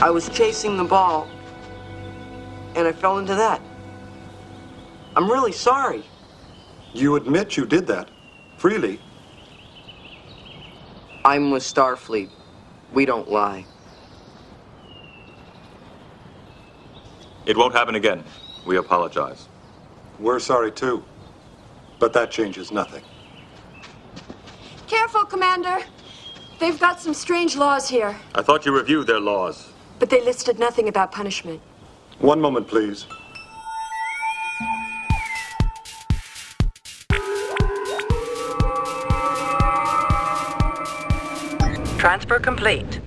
I was chasing the ball, and I fell into that. I'm really sorry. You admit you did that. Freely. I'm with Starfleet. We don't lie. It won't happen again. We apologize. We're sorry too. But that changes nothing. Careful, Commander. They've got some strange laws here, I thought you reviewed their laws. But they listed nothing about punishment. One moment, please. Transfer complete.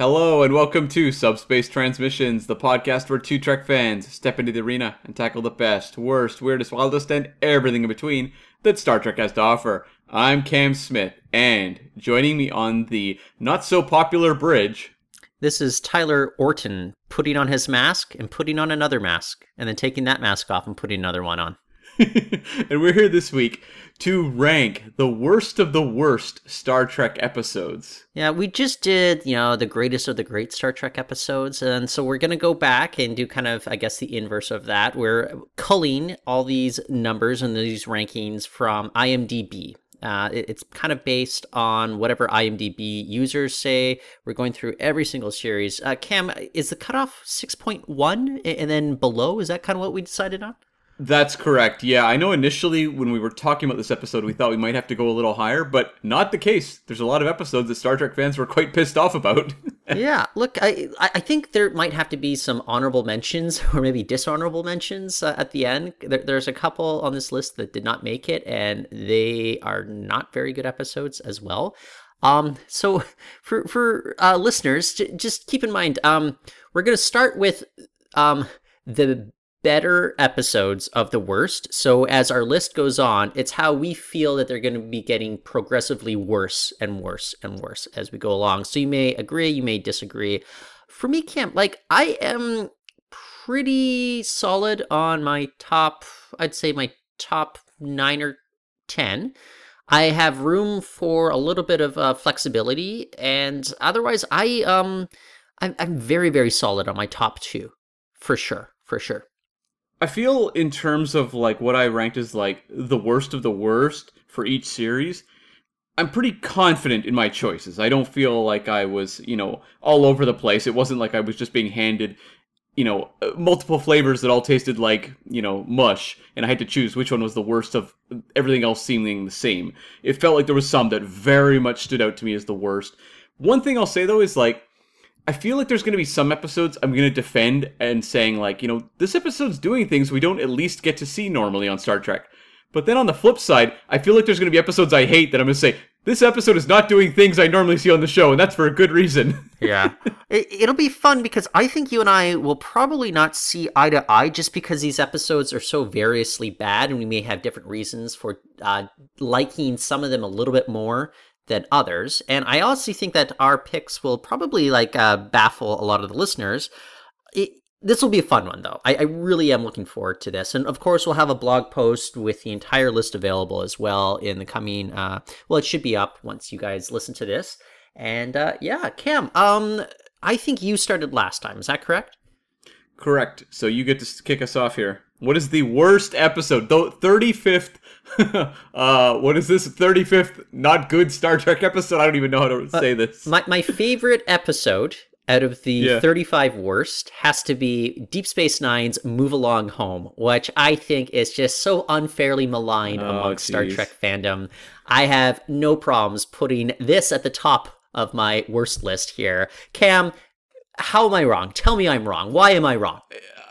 Hello and welcome to Subspace Transmissions, the podcast where two Trek fans step into the arena and tackle the best, worst, weirdest, wildest, and everything in between that Star Trek has to offer. I'm Cam Smith, and joining me on the not so popular bridge, This is Tyler Orton putting on his mask and putting on another mask, and then taking that mask off and putting another one on. and we're here this week to rank the worst of the worst Star Trek episodes. Yeah, we just did, you know, the greatest of the great Star Trek episodes, and so we're going to go back and do kind of, I guess, the inverse of that. We're culling all these numbers and these rankings from IMDb. Uh, it- it's kind of based on whatever IMDb users say. We're going through every single series. Uh, Cam, is the cutoff 6.1 and then below? Is that kind of what we decided on? That's correct. Yeah, I know initially when we were talking about this episode, we thought we might have to go a little higher, but not the case. There's a lot of episodes that Star Trek fans were quite pissed off about. yeah, look, I I think there might have to be some honorable mentions or maybe dishonorable mentions uh, at the end. There, there's a couple on this list that did not make it, and they are not very good episodes as well. Um, so for for uh, listeners, j- just keep in mind, um, we're gonna start with um the better episodes of the worst. So as our list goes on, it's how we feel that they're going to be getting progressively worse and worse and worse as we go along. So you may agree, you may disagree. For me, Cam, like I am pretty solid on my top, I'd say my top nine or 10. I have room for a little bit of uh, flexibility, and otherwise, I um, I'm, I'm very very solid on my top two, for sure, for sure. I feel in terms of like what I ranked as like the worst of the worst for each series, I'm pretty confident in my choices. I don't feel like I was, you know, all over the place. It wasn't like I was just being handed, you know, uh, multiple flavors that all tasted like, you know, mush and I had to choose which one was the worst of everything else seeming the same. It felt like there was some that very much stood out to me as the worst. One thing I'll say though is like I feel like there's going to be some episodes I'm going to defend and saying like, you know, this episode's doing things we don't at least get to see normally on Star Trek. But then on the flip side, I feel like there's going to be episodes I hate that I'm going to say this episode is not doing things I normally see on the show, and that's for a good reason. Yeah. it, it'll be fun because I think you and I will probably not see eye to eye just because these episodes are so variously bad and we may have different reasons for uh, liking some of them a little bit more than others. And I also think that our picks will probably like uh, baffle a lot of the listeners. It, this will be a fun one though. I, I really am looking forward to this. And of course, we'll have a blog post with the entire list available as well in the coming, uh, well, it should be up once you guys listen to this. And uh, yeah, Cam, um, I think you started last time. Is that correct? Correct. So you get to kick us off here. What is the worst episode? The 35th. uh, what is this? 35th not good Star Trek episode? I don't even know how to say this. My my favorite episode out of the Yeah. 35 worst has to be Deep Space Nine's Move Along Home, which I think is just so unfairly maligned Oh, amongst Star. Trek fandom. I have no problems putting this at the top of my worst list here. Cam, how am I wrong? Tell me I'm wrong. Why am I wrong?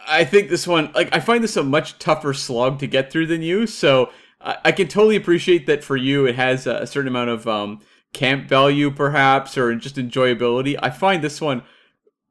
I think this one, like, I find this a much tougher slog to get through than you. So I, I can totally appreciate that for you. It has a, certain amount of um, camp value, perhaps, or just enjoyability. I find this one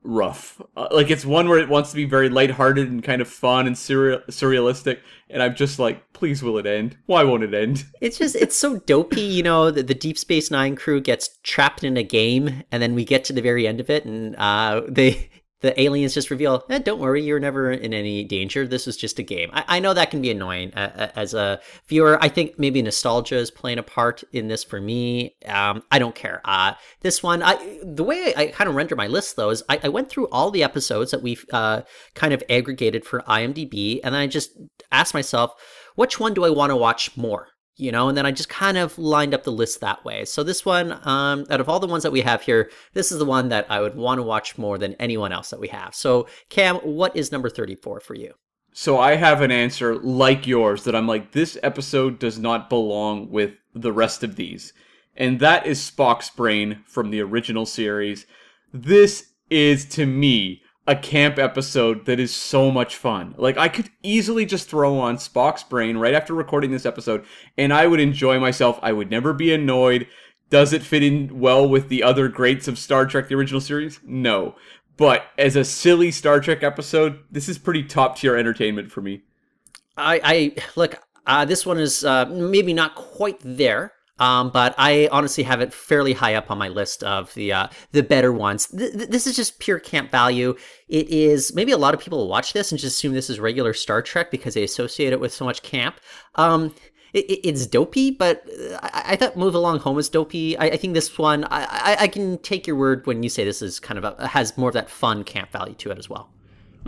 rough. Uh, like, it's one where it wants to be very lighthearted and kind of fun and surreal, surrealistic. And I'm just like, please, will it end? Why won't it end? It's just it's so dopey, you know. The, the Deep Space Nine crew gets trapped in a game, and then we get to the very end of it, and uh, they the aliens just reveal, eh, don't worry, you're never in any danger. This was just a game. I, I know that can be annoying uh, as a viewer. I think maybe nostalgia is playing a part in this for me. Um, I don't care. Uh, this one, I, the way I, I kind of render my list though is I, I went through all the episodes that we've uh, kind of aggregated for IMDb, and I just asked myself, which one do I want to watch more? You know, and then I just kind of lined up the list that way. So this one, um, out of all the ones that we have here, this is the one that I would want to watch more than anyone else that we have. So Cam, what is number 34 for you? So I have an answer like yours that I'm like, this episode does not belong with the rest of these. And that is Spock's Brain from the original series. This is, to me, a camp episode that is so much fun. Like I could easily just throw on Spock's brain right after recording this episode and I would enjoy myself. I would never be annoyed. Does it fit in well with the other greats of Star Trek the original series? No. But as a silly Star Trek episode, this is pretty top tier entertainment for me. I, I look, uh, this one is uh, maybe not quite there, um, but I honestly have it fairly high up on my list of the uh, the better ones. Th- th- this is just pure camp value. It is maybe a lot of people watch this and just assume this is regular Star Trek because they associate it with so much camp. Um, it, it's dopey, but I, I, thought Move Along Home is dopey. I, I think this one, I, I, can take your word when you say this is kind of a, has more of that fun camp value to it as well.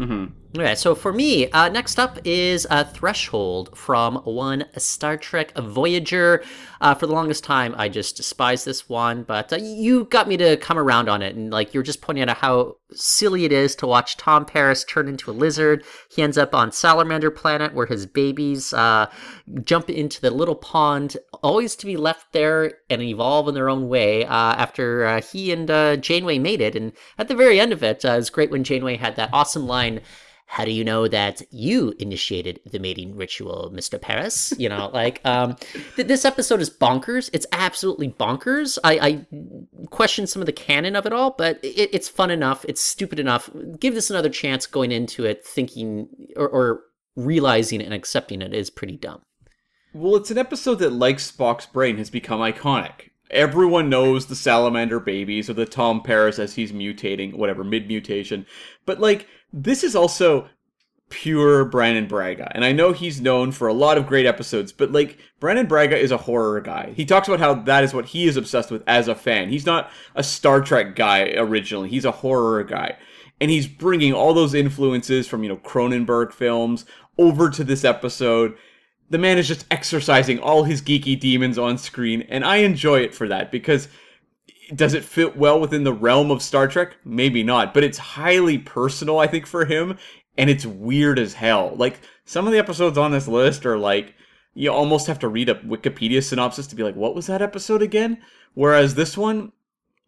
Mm-hmm. Okay, so for me, uh, next up is a Threshold from one Star Trek Voyager. Uh, for the longest time, I just despised this one, but uh, you got me to come around on it, and like you're just pointing out how silly it is to watch Tom Paris turn into a lizard. He ends up on Salamander Planet, where his babies uh, jump into the little pond, always to be left there and evolve in their own way. Uh, after uh, he and Janeway made it, and at the very end of it, it was great when Janeway had that awesome line how do you know that you initiated the mating ritual, Mr. Paris? You know, like, um, th- this episode is bonkers. It's absolutely bonkers. I, I question some of the canon of it all, but it, it's fun enough. It's stupid enough. Give this another chance going into it thinking or, or realizing and accepting it is pretty dumb. Well, it's an episode that, like Spock's brain, has become iconic. Everyone knows the salamander babies or the Tom Paris as he's mutating, whatever, mid mutation. But, like, this is also pure Brannon Braga. And I know he's known for a lot of great episodes, but like Brannon Braga is a horror guy. He talks about how that is what he is obsessed with as a fan. He's not a Star Trek guy originally. He's a horror guy. And he's bringing all those influences from, you know, Cronenberg films over to this episode. The man is just exercising all his geeky demons on screen, and I enjoy it for that because does it fit well within the realm of Star Trek? Maybe not, but it's highly personal, I think, for him, and it's weird as hell. Like, some of the episodes on this list are like, you almost have to read a Wikipedia synopsis to be like, what was that episode again? Whereas this one,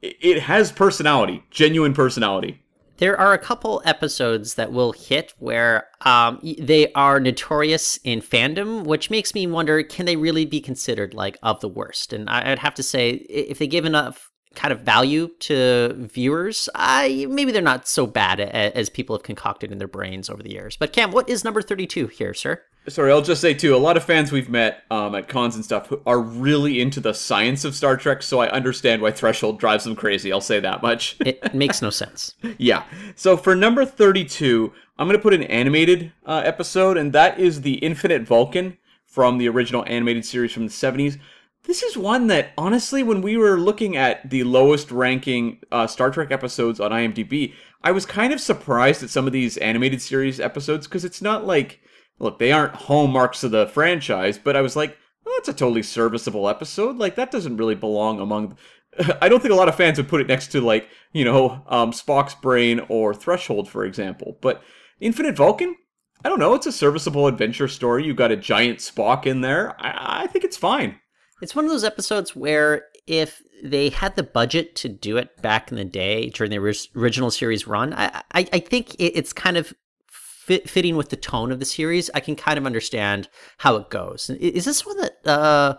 it has personality, genuine personality. There are a couple episodes that will hit where um, they are notorious in fandom, which makes me wonder can they really be considered like of the worst? And I'd have to say, if they give enough kind of value to viewers, I maybe they're not so bad as people have concocted in their brains over the years. But Cam, what is number 32 here, sir? Sorry, I'll just say too, a lot of fans we've met um, at cons and stuff are really into the science of Star Trek, so I understand why Threshold drives them crazy. I'll say that much. it makes no sense. Yeah. So for number 32, I'm going to put an animated uh, episode, and that is The Infinite Vulcan from the original animated series from the 70s. This is one that, honestly, when we were looking at the lowest ranking uh, Star Trek episodes on IMDb, I was kind of surprised at some of these animated series episodes because it's not like, look, they aren't hallmarks of the franchise, but I was like, well, that's a totally serviceable episode. Like, that doesn't really belong among. I don't think a lot of fans would put it next to, like, you know, um, Spock's Brain or Threshold, for example. But Infinite Vulcan, I don't know. It's a serviceable adventure story. You got a giant Spock in there. I, I think it's fine. It's one of those episodes where if they had the budget to do it back in the day during the original series run, I, I, I think it's kind of fit, fitting with the tone of the series. I can kind of understand how it goes. Is this one that uh,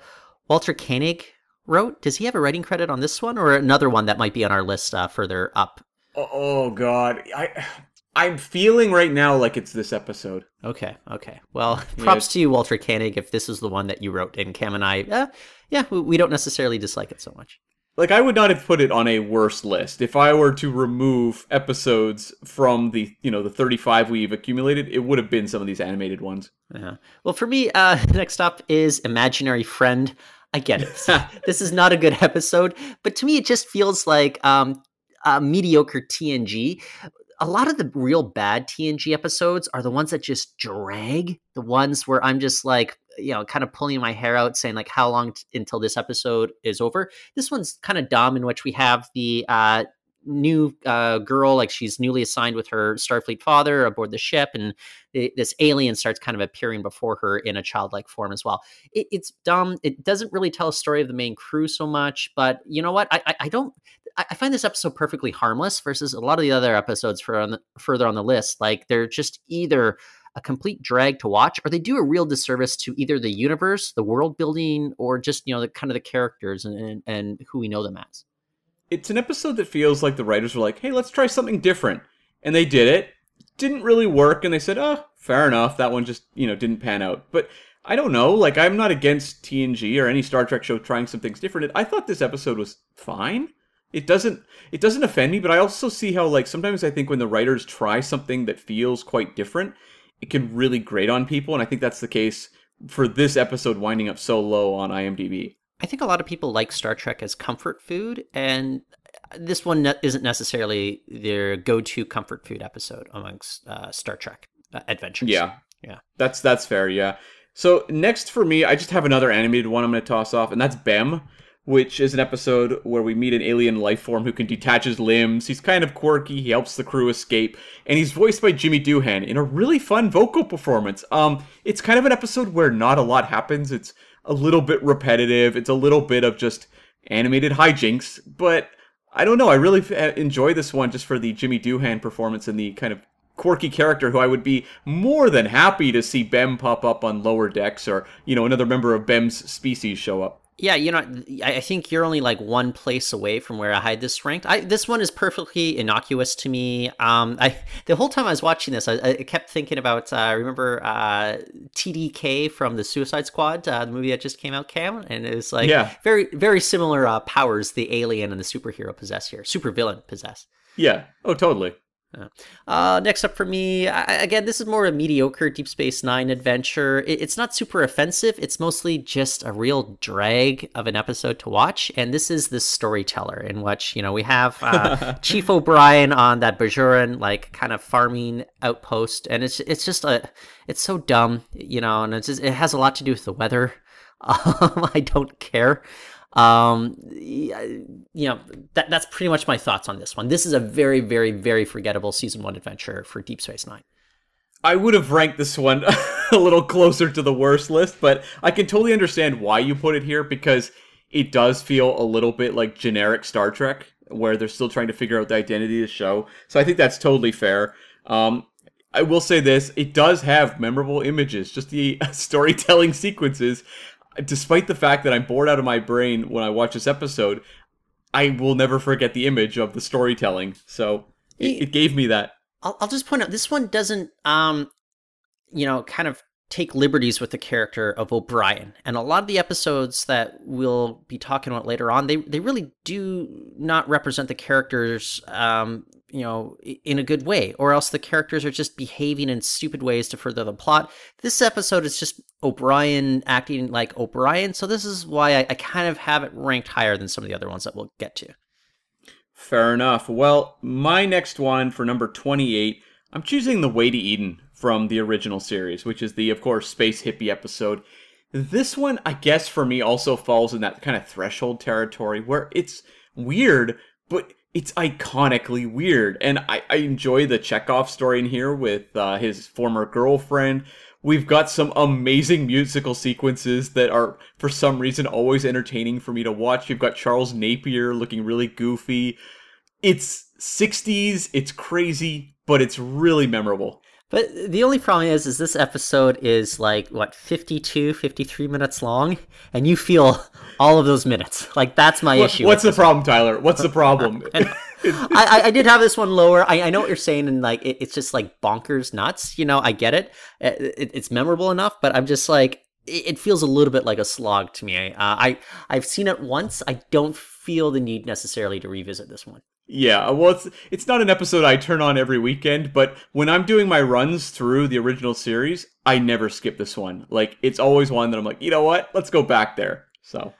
Walter Koenig wrote? Does he have a writing credit on this one, or another one that might be on our list uh, further up? Oh, oh God, I I'm feeling right now like it's this episode. Okay, okay. Well, props to you, Walter Koenig, if this is the one that you wrote. And Cam and I, uh, yeah, we don't necessarily dislike it so much. like I would not have put it on a worse list if I were to remove episodes from the you know the 35 we've accumulated. It would have been some of these animated ones. Yeah. Well, for me, uh, next up is Imaginary Friend. I get it. this is not a good episode, but to me, it just feels like um, a mediocre TNG. A lot of the real bad TNG episodes are the ones that just drag. The ones where I'm just like, you know, kind of pulling my hair out, saying like, how long t- until this episode is over? This one's kind of dumb, in which we have the uh, new uh, girl, like she's newly assigned with her Starfleet father aboard the ship, and it, this alien starts kind of appearing before her in a childlike form as well. It, it's dumb. It doesn't really tell a story of the main crew so much, but you know what? I, I, I don't. I, find this episode perfectly harmless versus a lot of the other episodes for on the, further on the list. Like they're just either a complete drag to watch, or they do a real disservice to either the universe, the world building, or just you know the kind of the characters and, and, and who we know them as it's an episode that feels like the writers were like, hey, let's try something different. And they did it. Didn't really work, and they said, oh, fair enough. That one just, you know, didn't pan out. But I don't know. Like, I'm not against TNG or any Star Trek show trying some things different. I thought this episode was fine. It doesn't it doesn't offend me, but I also see how like sometimes I think when the writers try something that feels quite different, it can really grate on people, and I think that's the case for this episode winding up so low on IMDb. I think a lot of people like Star Trek as comfort food, and this one ne- isn't necessarily their go-to comfort food episode amongst uh, Star Trek uh, adventures. Yeah, yeah, that's that's fair. Yeah. So next for me, I just have another animated one I'm going to toss off, and that's Bem, which is an episode where we meet an alien life form who can detach his limbs. He's kind of quirky. He helps the crew escape, and he's voiced by Jimmy Doohan in a really fun vocal performance. Um, it's kind of an episode where not a lot happens. It's a little bit repetitive. It's a little bit of just animated hijinks, but I don't know. I really f- enjoy this one just for the Jimmy Doohan performance and the kind of quirky character who I would be more than happy to see Bem pop up on lower decks or, you know, another member of Bem's species show up. Yeah, you know, I think you're only like one place away from where I had this ranked. I this one is perfectly innocuous to me. Um, I the whole time I was watching this, I, I kept thinking about. Uh, remember uh, TDK from the Suicide Squad, uh, the movie that just came out, Cam, and it was like yeah. very very similar uh, powers the alien and the superhero possess here, super villain possess. Yeah. Oh, totally. Uh, next up for me, I, again, this is more a mediocre Deep Space Nine adventure. It, it's not super offensive. It's mostly just a real drag of an episode to watch. And this is the storyteller in which, you know, we have uh, Chief O'Brien on that Bajoran, like, kind of farming outpost. And it's, it's just a, it's so dumb, you know, and it's just, it has a lot to do with the weather. Um, I don't care. Um, you know, that, that's pretty much my thoughts on this one. This is a very, very, very forgettable season one adventure for Deep Space Nine. I would have ranked this one a little closer to the worst list, but I can totally understand why you put it here because it does feel a little bit like generic Star Trek, where they're still trying to figure out the identity of the show. So I think that's totally fair. Um, I will say this: it does have memorable images. Just the storytelling sequences despite the fact that I'm bored out of my brain when I watch this episode, I will never forget the image of the storytelling. So it, it gave me that. I'll, I'll just point out this one doesn't, um, you know, kind of take liberties with the character of O'Brien. And a lot of the episodes that we'll be talking about later on, they they really do not represent the characters um, you know, in a good way, or else the characters are just behaving in stupid ways to further the plot. This episode is just O'Brien acting like O'Brien, so this is why I, I kind of have it ranked higher than some of the other ones that we'll get to. Fair enough. Well, my next one for number 28, I'm choosing The Way to Eden from the original series, which is the, of course, space hippie episode. This one, I guess, for me, also falls in that kind of threshold territory where it's weird, but it's iconically weird. And I, I enjoy the Chekov story in here with uh, his former girlfriend. We've got some amazing musical sequences that are, for some reason, always entertaining for me to watch. You've got Charles Napier looking really goofy. It's 60s, it's crazy, but it's really memorable. But the only problem is, is this episode is like, what, 52, 53 minutes long? And you feel all of those minutes. Like, that's my what, issue. What's the problem, Tyler? What's the problem? I, I did have this one lower. I, I know what you're saying, and like, it, it's just like bonkers nuts. You know, I get it. it. It's memorable enough, but I'm just like, it it feels a little bit like a slog to me. Uh, I I've seen it once. I don't feel the need necessarily to revisit this one. Yeah, well, it's it's not an episode I turn on every weekend, but when I'm doing my runs through the original series, I never skip this one. Like it's always one that I'm like, you know what? Let's go back there. So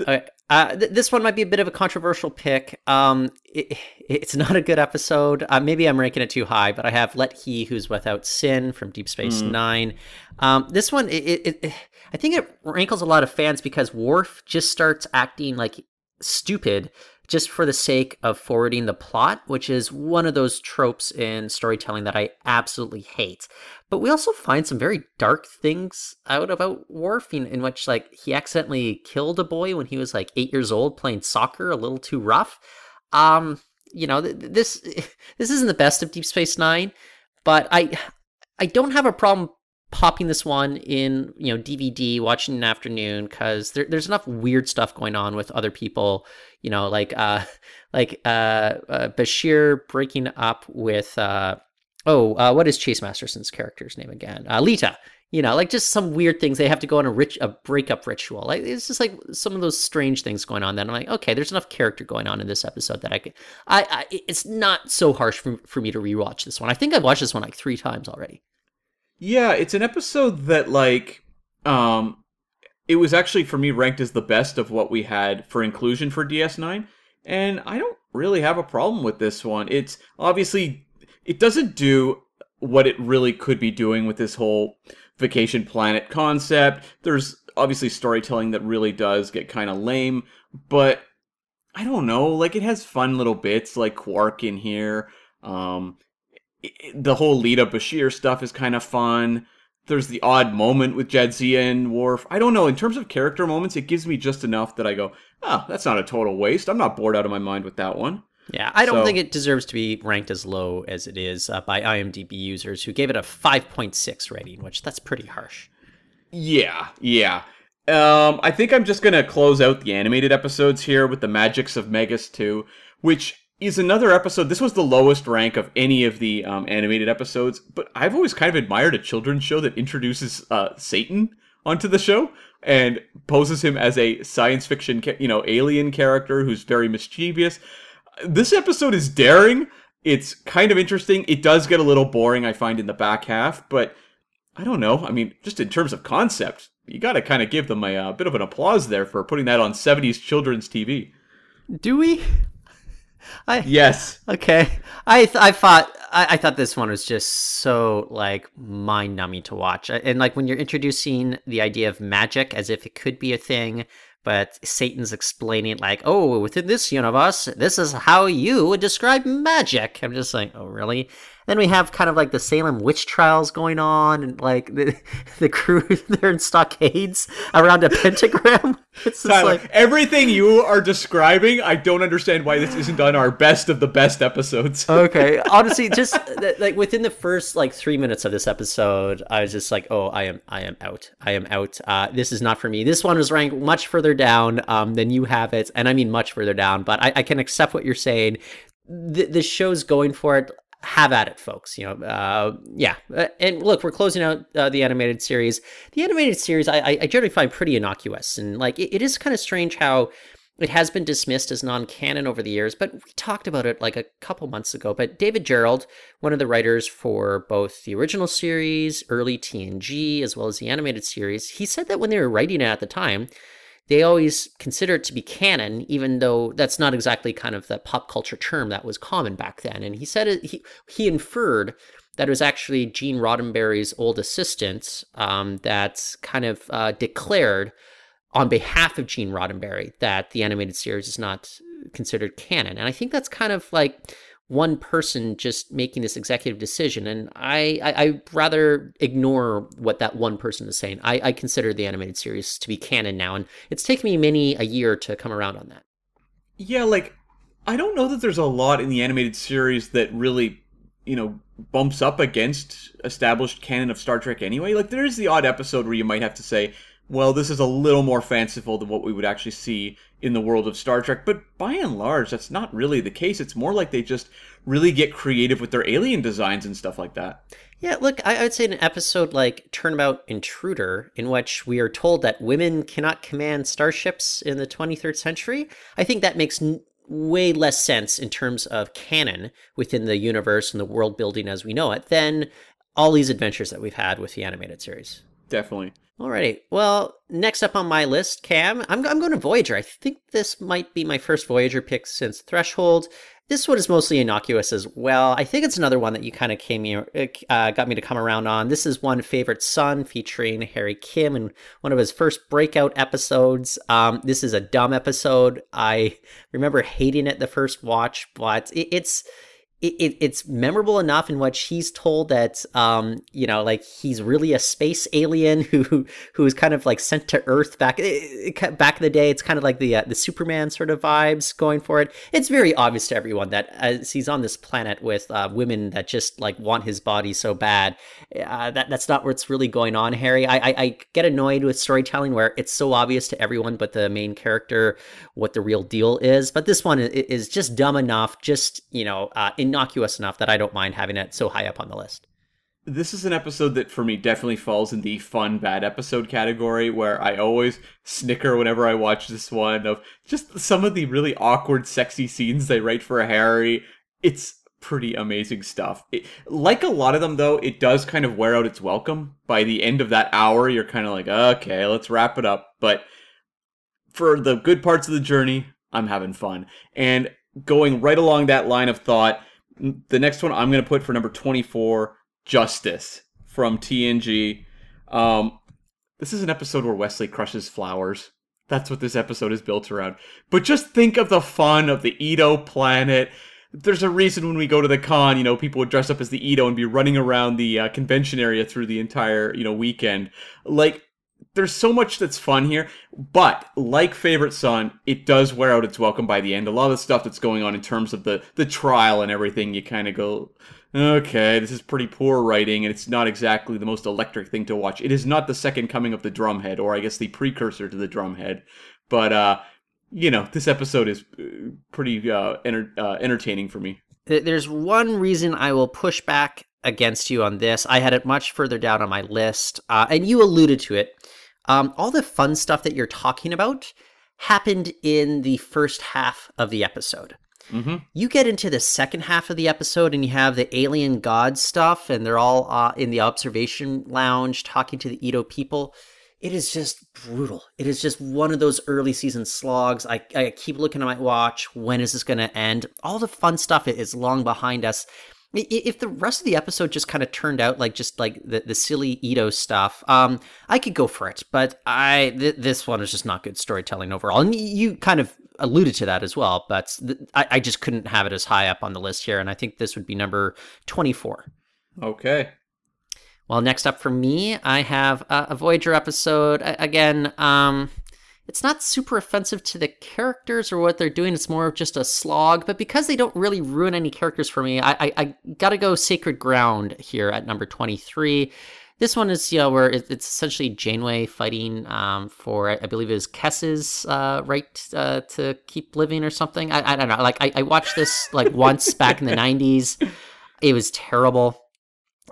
Okay. Uh, th- this one might be a bit of a controversial pick. Um, it, it's not a good episode. Uh, maybe I'm ranking it too high, but I have "Let He Who's Without Sin" from Deep Space Nine. Um, this one, it, it, it, I think it rankles a lot of fans because Worf just starts acting like stupid just for the sake of forwarding the plot, which is one of those tropes in storytelling that I absolutely hate. But we also find some very dark things out about Worf, in, in which like he accidentally killed a boy when he was like eight years old playing soccer, a little too rough. Um, you know, th- this this isn't the best of Deep Space Nine, but I I don't have a problem popping this one in you know DVD, watching in an afternoon because there, there's enough weird stuff going on with other people. You know, like uh like uh, uh Bashir breaking up with uh oh uh what is Chase Masterson's character's name again? Uh, Leeta. You know, like just some weird things. They have to go on a rich a breakup ritual. Like it's just like some of those strange things going on. That I'm like, okay, there's enough character going on in this episode that I could. I, I it's not so harsh for for me to rewatch this one. I think I've watched this one like three times already. Yeah, it's an episode that like um it was actually for me ranked as the best of what we had for inclusion for DS9 and I don't really have a problem with this one. It's obviously it doesn't do what it really could be doing with this whole vacation planet concept. There's obviously storytelling that really does get kind of lame, but I don't know, like it has fun little bits like Quark in here. Um the whole Leeta Bashir stuff is kind of fun. There's the odd moment with Jadzia and Worf. I don't know. In terms of character moments, it gives me just enough that I go, oh, that's not a total waste. I'm not bored out of my mind with that one. Yeah, I don't So- think it deserves to be ranked as low as it is uh, by IMDb users who gave it a 5.6 rating, which that's pretty harsh. Yeah, yeah. Um, I think I'm just gonna close out the animated episodes here with the Magicks of Megas-Tu, which is another episode. This was the lowest rank of any of the um, animated episodes, but I've always kind of admired a children's show that introduces uh, Satan onto the show and poses him as a science fiction, you know, alien character who's very mischievous. This episode is daring. It's kind of interesting. It does get a little boring, I find, in the back half, but I don't know. I mean, just in terms of concept, you got to kind of give them a, uh bit of an applause there for putting that on 70s children's TV. Do we? I Yes. okay. I th- I thought I, I thought this one was just so like mind numbing to watch, and like when you're introducing the idea of magic as if it could be a thing, but Satan's explaining like, oh, within this universe, this is how you would describe magic. I'm just like, oh, really? Then we have kind of like the Salem witch trials going on, and like the the crew they're in stockades around a pentagram. It's just Tyler, like everything you are describing, I don't understand why this isn't on our best of the best episodes. okay honestly just like within the first like three minutes of this episode i was just like oh i am i am out i am out uh this is not for me this one was ranked much further down um than you have it and i mean much further down but i, I can accept what you're saying the, the show's going for it have at it folks you know uh yeah Uh, and look we're closing out uh, the animated series the animated series i i, generally find pretty innocuous and like it, it is kind of strange how it has been dismissed as non-canon over the years, but we talked about it like a couple months ago. But David Gerrold, one of the writers for both the original series, early TNG, as well as the animated series, he said that when they were writing it at the time, they always consider it to be canon, even though that's not exactly kind of the pop culture term that was common back then. And he said it, he he inferred that it was actually Gene Roddenberry's old assistant um, that kind of uh, declared on behalf of Gene Roddenberry that the animated series is not considered canon. And I think that's kind of like one person just making this executive decision. And I, I, I rather ignore what that one person is saying. I, I consider the animated series to be canon now. And it's taken me many a year to come around on that. Yeah, like I don't know that there's a lot in the animated series that really, you know, bumps up against established canon of Star Trek anyway. Like there is the odd episode where you might have to say, well, this is a little more fanciful than what we would actually see in the world of Star Trek, but by and large, that's not really the case. It's more like they just really get creative with their alien designs and stuff like that. Yeah, look, I, would say an episode like Turnabout Intruder, in which we are told that women cannot command starships in the 23rd century, I think that makes n- way less sense in terms of canon within the universe and the world building as we know it than all these adventures that we've had with the animated series. Definitely. Alrighty. Well, next up on my list, Cam, I'm, I'm going to Voyager. I think this might be my first Voyager pick since Threshold. This one is mostly innocuous as well. I think it's another one that you kind of came here, uh, got me to come around on. This is one favorite son featuring Harry Kim in one of his first breakout episodes. Um, this is a dumb episode. I remember hating it the first watch, but it, it's it, it, it's memorable enough in which he's told that um you know like he's really a space alien who who is kind of like sent to earth back back in the day. It's kind of like the uh, the superman sort of vibes going for it. It's very obvious to everyone that as he's on this planet with uh, women that just like want his body so bad. Uh, that that's not what's really going on harry. I, I i get annoyed with storytelling where it's so obvious to everyone but the main character what the real deal is but this one is just dumb enough just you know uh, in innocuous enough that I don't mind having it so high up on the list. This is an episode that for me definitely falls in the fun bad episode category where I always snicker whenever I watch this one of just some of the really awkward sexy scenes they write for Harry. It's pretty amazing stuff. It, like a lot of them though, it does kind of wear out its welcome. By the end of that hour, you're kind of like, "Okay, let's wrap it up." But for the good parts of the journey, I'm having fun. And going right along that line of thought, the next one I'm going to put for number 24, Justice from TNG. Um, this is an episode where Wesley crushes flowers. That's what this episode is built around. But just think of the fun of the Edo planet. There's a reason when we go to the con, you know, people would dress up as the Edo and be running around the uh, convention area through the entire, you know, weekend. Like, there's so much that's fun here, but like Favorite Son, it does wear out its welcome by the end. A lot of the stuff that's going on in terms of the the trial and everything, you kind of go, okay, this is pretty poor writing, and it's not exactly the most electric thing to watch. It is not the second coming of the Drumhead, or I guess the precursor to the Drumhead, but uh, you know, this episode is uh, pretty uh, enter- uh, entertaining for me. There's one reason I will push back against you on this. I had it much further down on my list, uh, and you alluded to it. Um, all the fun stuff that you're talking about happened in the first half of the episode. Mm-hmm. You get into the second half of the episode and you have the alien god stuff, and they're all uh, in the observation lounge talking to the Edo people. It is just brutal. It is just one of those early season slogs. I, I keep looking at my watch. When is this going to end? All the fun stuff is long behind us if the rest of the episode just kind of turned out like just like the, the silly Edo stuff, um, I could go for it. But I th- this one is just not good storytelling overall, and you kind of alluded to that as well. But th- I, I just couldn't have it as high up on the list here, and I think this would be number twenty four. Okay. Well, next up for me, I have a, a Voyager episode. I, again, um, it's not super offensive to the characters or what they're doing. It's more of just a slog. But because they don't really ruin any characters for me, I, I, I gotta go Sacred Ground here at number 23. This one is, you know, where it's essentially Janeway fighting um, for, I believe it was Kes's uh, right uh, to keep living or something. I, I don't know. Like, I, I watched this like once back in the 90s. It was terrible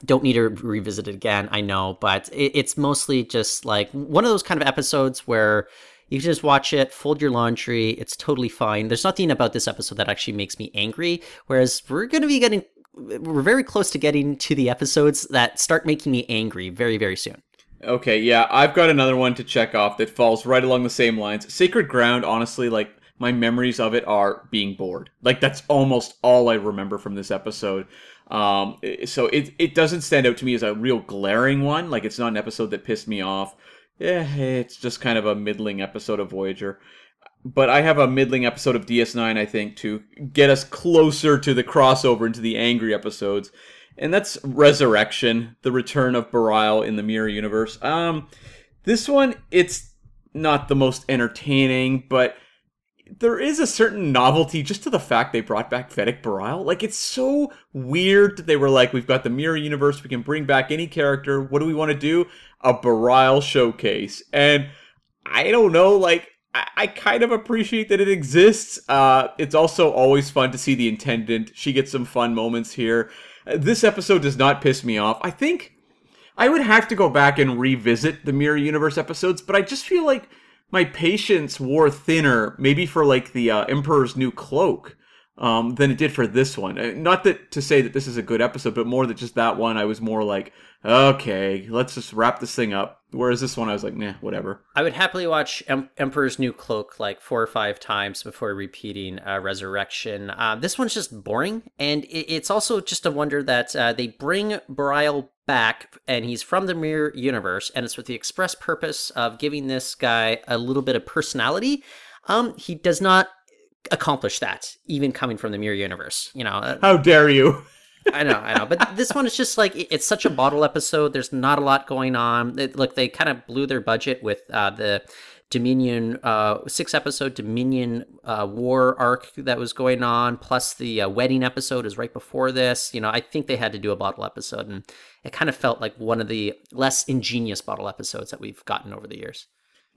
don't need to revisit it again i know but it, it's mostly just like one of those kind of episodes where you can just watch it, fold your laundry. It's totally fine. There's nothing about this episode that actually makes me angry. Whereas we're going to be getting, we're very close to getting to the episodes that start making me angry very, very soon. Okay, yeah, I've got another one to check off that falls right along the same lines. Sacred Ground, honestly, like, my memories of it are being bored. Like, that's almost all I remember from this episode. Um, so it, it doesn't stand out to me as a real glaring one. Like, it's not an episode that pissed me off yeah, it's just kind of a middling episode of Voyager. But I have a middling episode of DS9, I think, to get us closer to the crossover into the angry episodes. And that's Resurrection, the return of Bareil in the Mirror Universe. Um, this one, it's not the most entertaining, but there is a certain novelty just to the fact they brought back Vedek Bareil. Like, it's so weird that they were like, we've got the Mirror Universe, we can bring back any character. What do we want to do? A Bareil showcase. And I don't know, like, I, I kind of appreciate that it exists. Uh, it's also always fun to see the intendant. She gets some fun moments here. Uh, this episode does not piss me off. I think I would have to go back and revisit the Mirror Universe episodes, but I just feel like my patience wore thinner, maybe for like the uh, Emperor's New Cloak. Um, than it did for this one. Uh, Not that to say that this is a good episode, but more that just that one, I was more like, okay, let's just wrap this thing up. Whereas this one, I was like, nah, whatever. I would happily watch em- Emperor's New Cloak like four or five times before repeating uh, Resurrection. Uh, this one's just boring, and it- it's also just a wonder that uh, they bring Bareil back, and he's from the Mirror Universe, and it's with the express purpose of giving this guy a little bit of personality. Um, he does not accomplish that, even coming from the Mirror Universe. You know, uh, How dare you? I know, I know, but this one is just like it's such a bottle episode. There's not a lot going on. It, look, they kind of blew their budget with uh, the Dominion uh, six episode Dominion uh, war arc that was going on, plus the uh, wedding episode is right before this. You know, I think they had to do a bottle episode, and it kind of felt like one of the less ingenious bottle episodes that we've gotten over the years.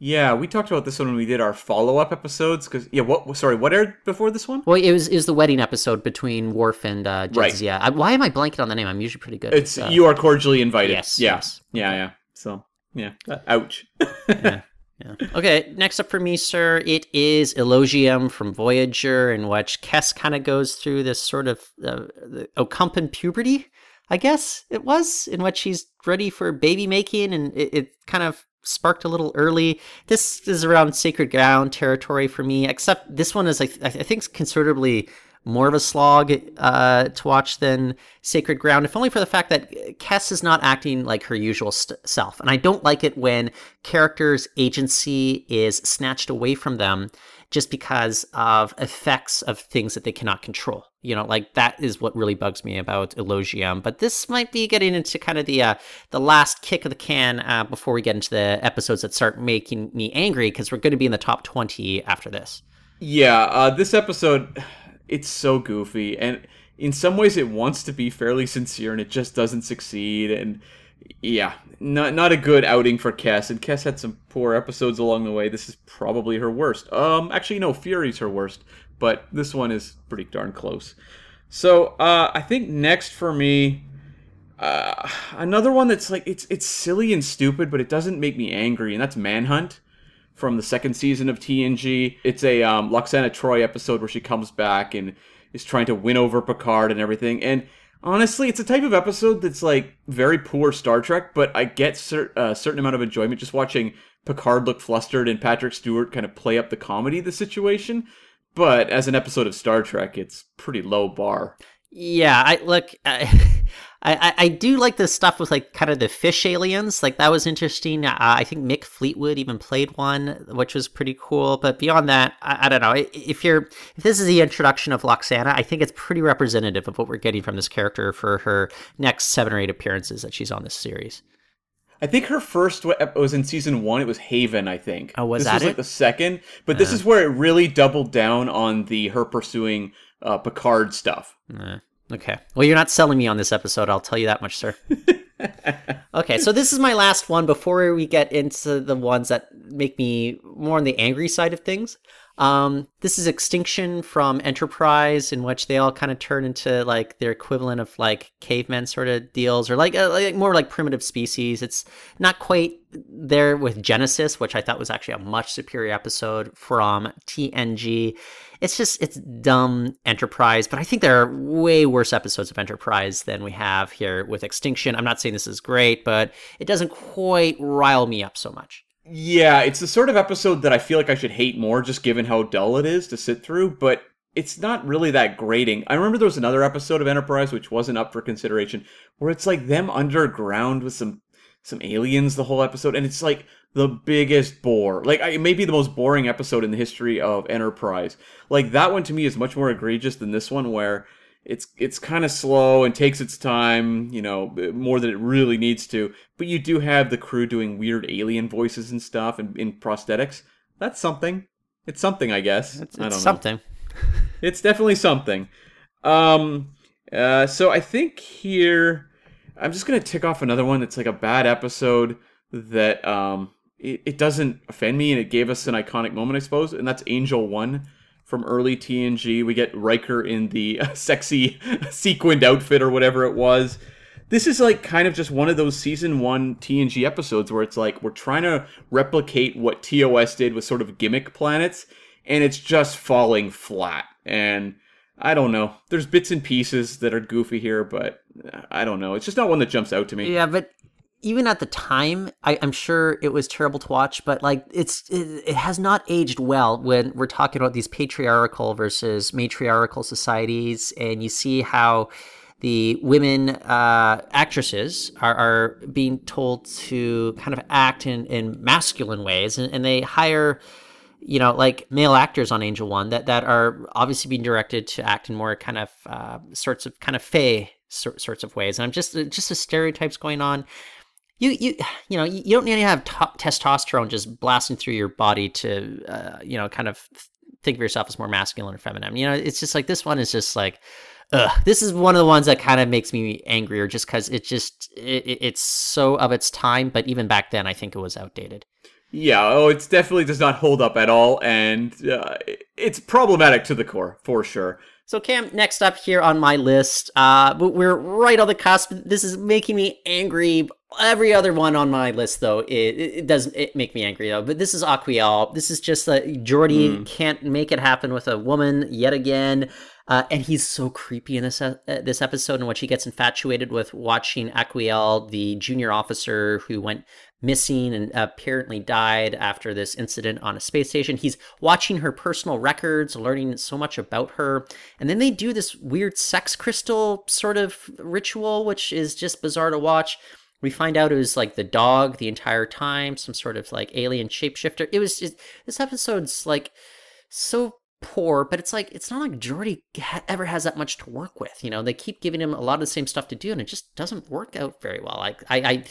Yeah, we talked about this one when we did our follow-up episodes. Because yeah, what? Sorry, what aired before this one? Well, it was is the wedding episode between Worf and uh, Right. Jadzia. I, why am I blanking on the name? I'm usually pretty good. It's uh, you are cordially invited. yes, Yeah. yes. Yeah. Yeah. So yeah. Ouch. Yeah. Okay, next up for me, sir, it is Elogium from Voyager, in which Kes kind of goes through this sort of uh, the Ocampan puberty, I guess it was, in which he's ready for baby making, and it, it kind of sparked a little early. This is around sacred ground territory for me, except this one is, I, I think, considerably more of a slog uh, to watch than Sacred Ground, if only for the fact that Kes is not acting like her usual st- self. And I don't like it when characters' agency is snatched away from them just because of effects of things that they cannot control. You know, like that is what really bugs me about Elogium. But this might be getting into kind of the uh, the last kick of the can uh, before we get into the episodes that start making me angry because we're going to be in the top twenty after this. Yeah, uh, this episode, it's so goofy, and in some ways it wants to be fairly sincere, and it just doesn't succeed. And yeah, not not a good outing for Kes. And Kes had some poor episodes along the way. This is probably her worst. Um, actually, no, Fury's her worst, but this one is pretty darn close. So uh, I think next for me, uh, another one that's like it's it's silly and stupid, but it doesn't make me angry, and that's Manhunt from the second season of TNG. It's a um, Lwaxana Troi episode where she comes back and is trying to win over Picard and everything. And honestly, it's a type of episode that's like very poor Star Trek, but I get cer- a certain amount of enjoyment just watching Picard look flustered and Patrick Stewart kind of play up the comedy of the situation. But as an episode of Star Trek, it's pretty low bar. Yeah, I look. I, I I do like the stuff with like kind of the fish aliens. Like that was interesting. Uh, I think Mick Fleetwood even played one, which was pretty cool. But beyond that, I, I don't know. If you're if this is the introduction of Lwaxana, I think it's pretty representative of what we're getting from this character for her next seven or eight appearances that she's on this series. I think her first wa- was in season one. It was Haven, I think. Oh, was this that was like the second, but this is where it really doubled down on the her pursuing uh, Picard stuff. Uh, okay. Well, you're not selling me on this episode. I'll tell you that much, sir. okay, so this is my last one before we get into the ones that make me more on the angry side of things. Um, this is Extinction from Enterprise, in which they all kind of turn into like their equivalent of like cavemen sort of deals, or like, uh, like more like primitive species. It's not quite there with Genesis, which I thought was actually a much superior episode from TNG. It's just it's dumb Enterprise, but I think there are way worse episodes of Enterprise than we have here with Extinction. I'm not saying this is great, but it doesn't quite rile me up so much. Yeah, it's the sort of episode that I feel like I should hate more, just given how dull it is to sit through. But it's not really that grating. I remember there was another episode of Enterprise which wasn't up for consideration, where it's like them underground with some some aliens the whole episode, and it's like the biggest bore. Like it may be the most boring episode in the history of Enterprise. Like that one to me is much more egregious than this one, where it's it's kind of slow and takes its time, you know, more than it really needs to. But you do have the crew doing weird alien voices and stuff and in prosthetics. That's something. It's something, I guess. It's, I don't it's know. something. It's definitely something. Um, uh, so I think here I'm just gonna tick off another one that's like a bad episode that um it, it doesn't offend me, and it gave us an iconic moment, I suppose, and that's Angel One from early TNG. We get Riker in the sexy sequined outfit or whatever it was. This is like kind of just one of those season one TNG episodes where it's like we're trying to replicate what TOS did with sort of gimmick planets, and it's just falling flat. And I don't know. There's bits and pieces that are goofy here, but I don't know. It's just not one that jumps out to me. Yeah, but even at the time, I, am sure it was terrible to watch. But like, it's it, it, has not aged well when we're talking about these patriarchal versus matriarchal societies, and you see how the women uh, actresses are, are, being told to kind of act in, in masculine ways, and, and they hire you know, like male actors on Angel One that that are obviously being directed to act in more kind of uh, sorts of kind of fey sorts of ways. And I'm just just the stereotypes going on. You you you know you don't need to have testosterone just blasting through your body to uh, you know kind of think of yourself as more masculine or feminine. You know, it's just like this one is just like. Ugh, this is one of the ones that kind of makes me angrier just because it just it, it's so of its time but even back then i think it was outdated yeah, oh, it definitely does not hold up at all, and uh, it's problematic to the core, for sure. So, Cam, next up here on my list, uh, we're right on the cusp. This is making me angry. Every other one on my list, though, it, it doesn't it make me angry, though. But this is Aquiel. This is just that Geordi mm. can't make it happen with a woman yet again. Uh, and he's so creepy in this uh, this episode in which he gets infatuated with watching Aquiel, the junior officer who went missing and apparently died after this incident on a space station. He's watching her personal records, learning so much about her. And then they do this weird sex crystal sort of ritual, which is just bizarre to watch. We find out it was like the dog the entire time, some sort of like alien shapeshifter. It was just, this episode's like so poor, but it's like it's not like Geordi ever has that much to work with. You know, they keep giving him a lot of the same stuff to do, and it just doesn't work out very well. Like I, I,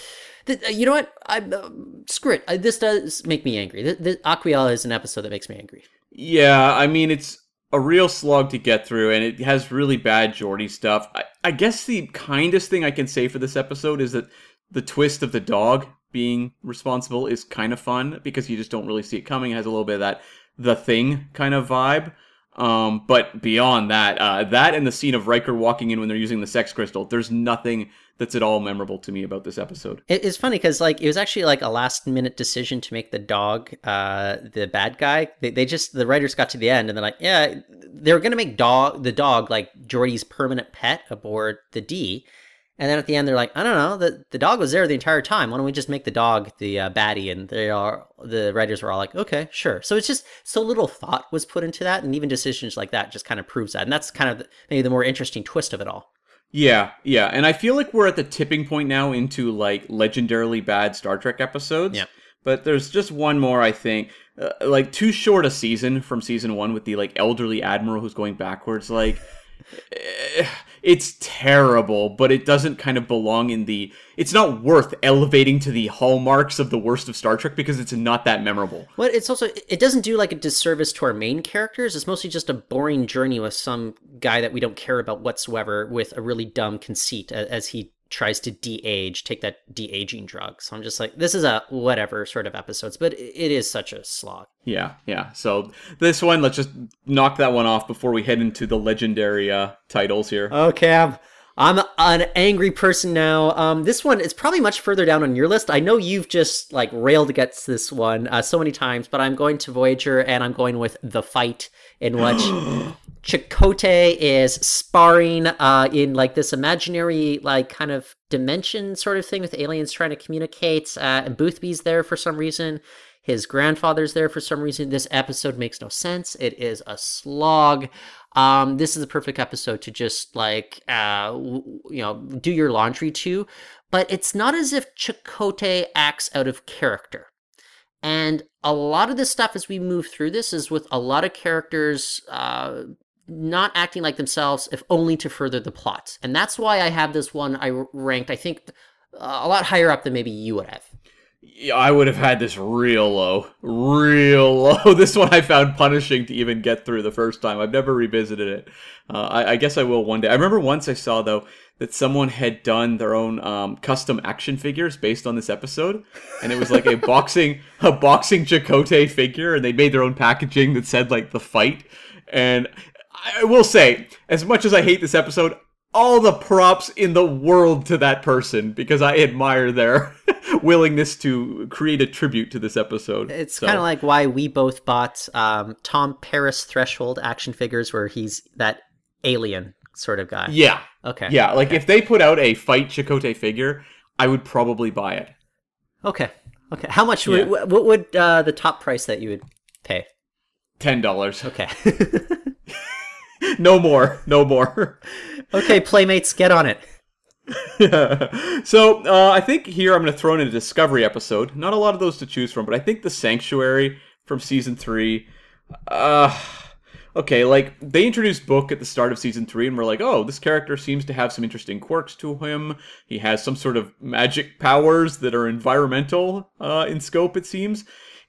th- you know what? I uh, screw it. I, this does make me angry. The, the is an episode that makes me angry. Yeah, I mean it's a real slog to get through, and it has really bad Geordi stuff. I, I guess the kindest thing I can say for this episode is that the twist of the dog being responsible is kind of fun because you just don't really see it coming. It has a little bit of that the thing kind of vibe. Um, but beyond that, uh, that and the scene of Riker walking in when they're using the sex crystal, there's nothing that's at all memorable to me about this episode. It's funny because like it was actually like a last minute decision to make the dog uh, the bad guy. They, they just the writers got to the end and they're like, yeah, they were gonna make dog the dog like Geordi's permanent pet aboard the D, and then at the end, they're like, I don't know, the, the dog was there the entire time. Why don't we just make the dog the uh, baddie? And they are the writers were all like, okay, sure. So it's just so little thought was put into that, and even decisions like that just kind of proves that. And that's kind of the, maybe the more interesting twist of it all. Yeah, yeah, and I feel like we're at the tipping point now into like legendarily bad Star Trek episodes. Yeah. But there's just one more, I think, uh, like too short a season from season one with the like elderly admiral who's going backwards. Like Eh, it's terrible, but it doesn't kind of belong in the. It's not worth elevating to the hallmarks of the worst of Star Trek because it's not that memorable. Well, it's also it doesn't do like a disservice to our main characters. It's mostly just a boring journey with some guy that we don't care about whatsoever with a really dumb conceit as he tries to de-age, take that de-aging drug. So I'm just like, this is a whatever sort of episodes, but it is such a slog. Yeah, yeah. So this one, let's just knock that one off before we head into the legendary uh, titles here. Okay, I'm, I'm an angry person now. Um, this one is probably much further down on your list. I know you've just like railed against this one uh, so many times, but I'm going to Voyager and I'm going with the fight in which Chakotay is sparring uh, in like this imaginary like kind of dimension sort of thing with aliens trying to communicate. Uh, and Boothby's there for some reason. His grandfather's there for some reason. This episode makes no sense. It is a slog. Um, this is a perfect episode to just like uh, you know do your laundry to, but it's not as if Chakotay acts out of character. And a lot of the stuff as we move through this is with a lot of characters uh, not acting like themselves, if only to further the plot. And that's why I have this one I ranked, I think, uh, a lot higher up than maybe you would have. yeah, I would have had this real low, real low. This one I found punishing to even get through the first time. I've never revisited it. Uh, I, I guess I will one day. I remember once I saw though that someone had done their own um, custom action figures based on this episode, and it was like a boxing a boxing Chakotay figure, and they made their own packaging that said like the fight. And I will say, as much as I hate this episode, all the props in the world to that person because I admire their willingness to create a tribute to this episode. It's So- kind of like why we both bought um, Tom Paris Threshold action figures, where he's that alien sort of guy. yeah, Okay. yeah. Like if they put out a fight Chakotay figure, I would probably buy it. Okay. Okay. How much Yeah. would what would uh, the top price that you would pay? Ten dollars, Okay. no more, no more. okay, playmates, get on it. so uh, I think here I'm going to throw in a Discovery episode. Not a lot of those to choose from, but I think the Sanctuary from season three. Uh, okay, like they introduced Book at the start of season three, and we're like, oh, this character seems to have some interesting quirks to him. He has some sort of magic powers that are environmental uh, in scope, it seems.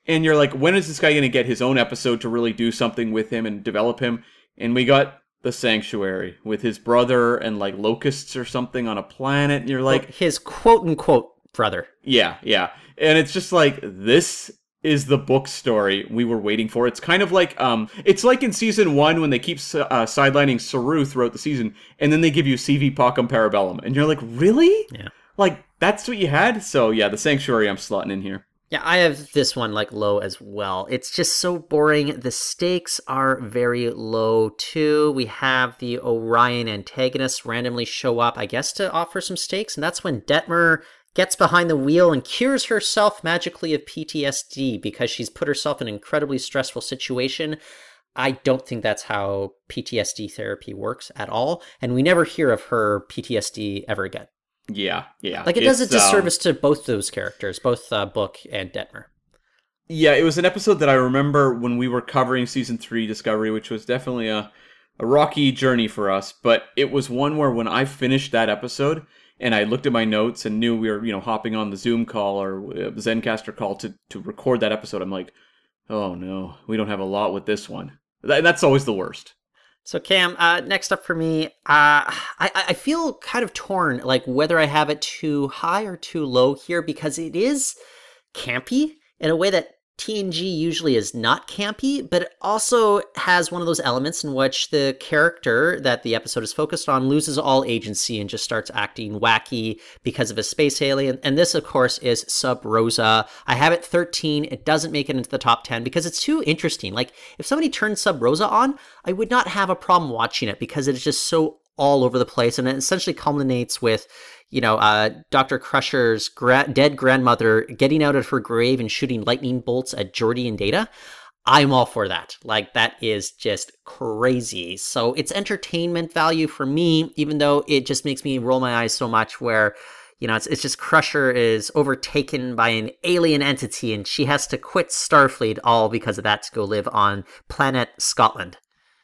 And you're like, when is this guy going to get his own episode to really do something with him and develop him? And we got the sanctuary with his brother and like locusts or something on a planet and you're like his quote unquote brother. yeah yeah. And it's just like this is the book story we were waiting for. It's kind of like um it's like in season one when they keep uh, sidelining saru throughout the season and then they give you Si Vis Pacem Para Bellum and you're like really? Yeah. like that's what you had? So yeah the sanctuary i'm slotting in here Yeah, I have this one like low as well. It's just so boring. The stakes are very low too. We have the Orion antagonists randomly show up, I guess, to offer some stakes, and that's when Detmer gets behind the wheel and cures herself magically of PTSD because she's put herself in an incredibly stressful situation. I don't think that's how PTSD therapy works at all, and we never hear of her PTSD ever again. Yeah yeah Like it does a um, disservice to both those characters, both uh, Book and Detmer. Yeah, it was an episode that I remember when we were covering season three Discovery, which was definitely a, a rocky journey for us. But it was one where when I finished that episode and I looked at my notes and knew we were, you know, hopping on the Zoom call or uh, Zencastr call to, to record that episode, I'm like, oh no, we don't have a lot with this one. That, that's always the worst. So Cam, uh, next up for me, uh, I, I feel kind of torn, like whether I have it too high or too low here, because it is campy in a way that TNG usually is not campy, but it also has one of those elements in which the character that the episode is focused on loses all agency and just starts acting wacky because of a space alien. And this, of course, is Sub Rosa. I have it 13. It doesn't make it into the top 10 because it's too interesting. Like, if somebody turned Sub Rosa on, I would not have a problem watching it because it is just so all over the place. And it essentially culminates with you know, uh, Dr. Crusher's gra- dead grandmother getting out of her grave and shooting lightning bolts at Geordi and Data. I'm all for that. Like, that is just crazy. So, it's entertainment value for me, even though it just makes me roll my eyes so much where, you know, it's, it's just Crusher is overtaken by an alien entity and she has to quit Starfleet all because of that to go live on planet Scotland.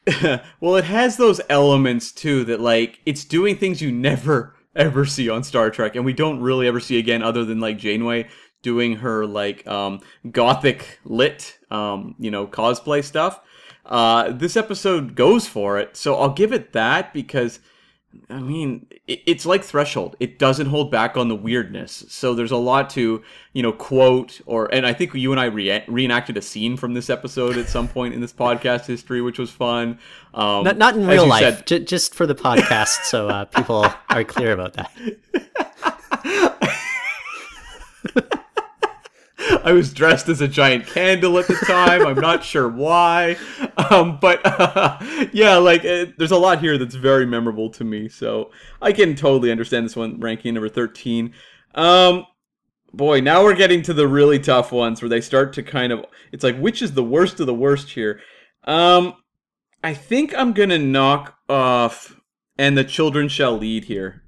well, it has those elements too that, like, it's doing things you never ever see on Star Trek, and we don't really ever see again, other than like Janeway doing her like um, gothic lit, um, you know, cosplay stuff. Uh, this episode goes for it, so I'll give it that because. I mean, it's like Threshold. It doesn't hold back on the weirdness. So there's a lot to, you know, quote or, and I think you and I re- reenacted a scene from this episode at some point in this podcast history, which was fun. Um, Not, not in real life, said- ju- just for the podcast, so uh, people are clear about that. I was dressed as a giant candle at the time. I'm not sure why, um, but uh, yeah, like uh, there's a lot here that's very memorable to me. So I can totally understand this one ranking number 13. Um, boy, now we're getting to the really tough ones where they start to kind of. It's like which is the worst of the worst here. Um, I think I'm gonna knock off and the children shall lead here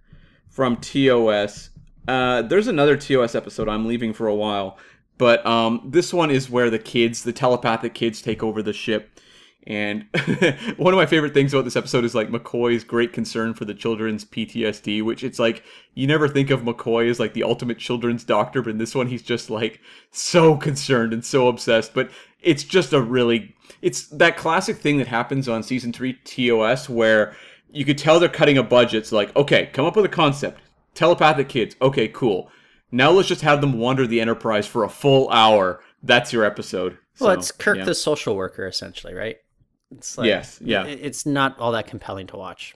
from TOS. Uh, there's another TOS episode I'm leaving for a while, but um, this one is where the kids, the telepathic kids, take over the ship, And one of my favorite things about this episode is like McCoy's great concern for the children's PTSD, which it's like you never think of McCoy as like the ultimate children's doctor, but in this one he's just like so concerned and so obsessed. But it's just a really it's that classic thing that happens on season three TOS where you could tell they're cutting a budget. So like, okay, come up with a concept. Telepathic kids. Okay, cool. Now let's just have them wander the Enterprise for a full hour. That's your episode. Well, So, it's Kirk yeah. the social worker, essentially, right? It's like, Yes, yeah. It's not all that compelling to watch.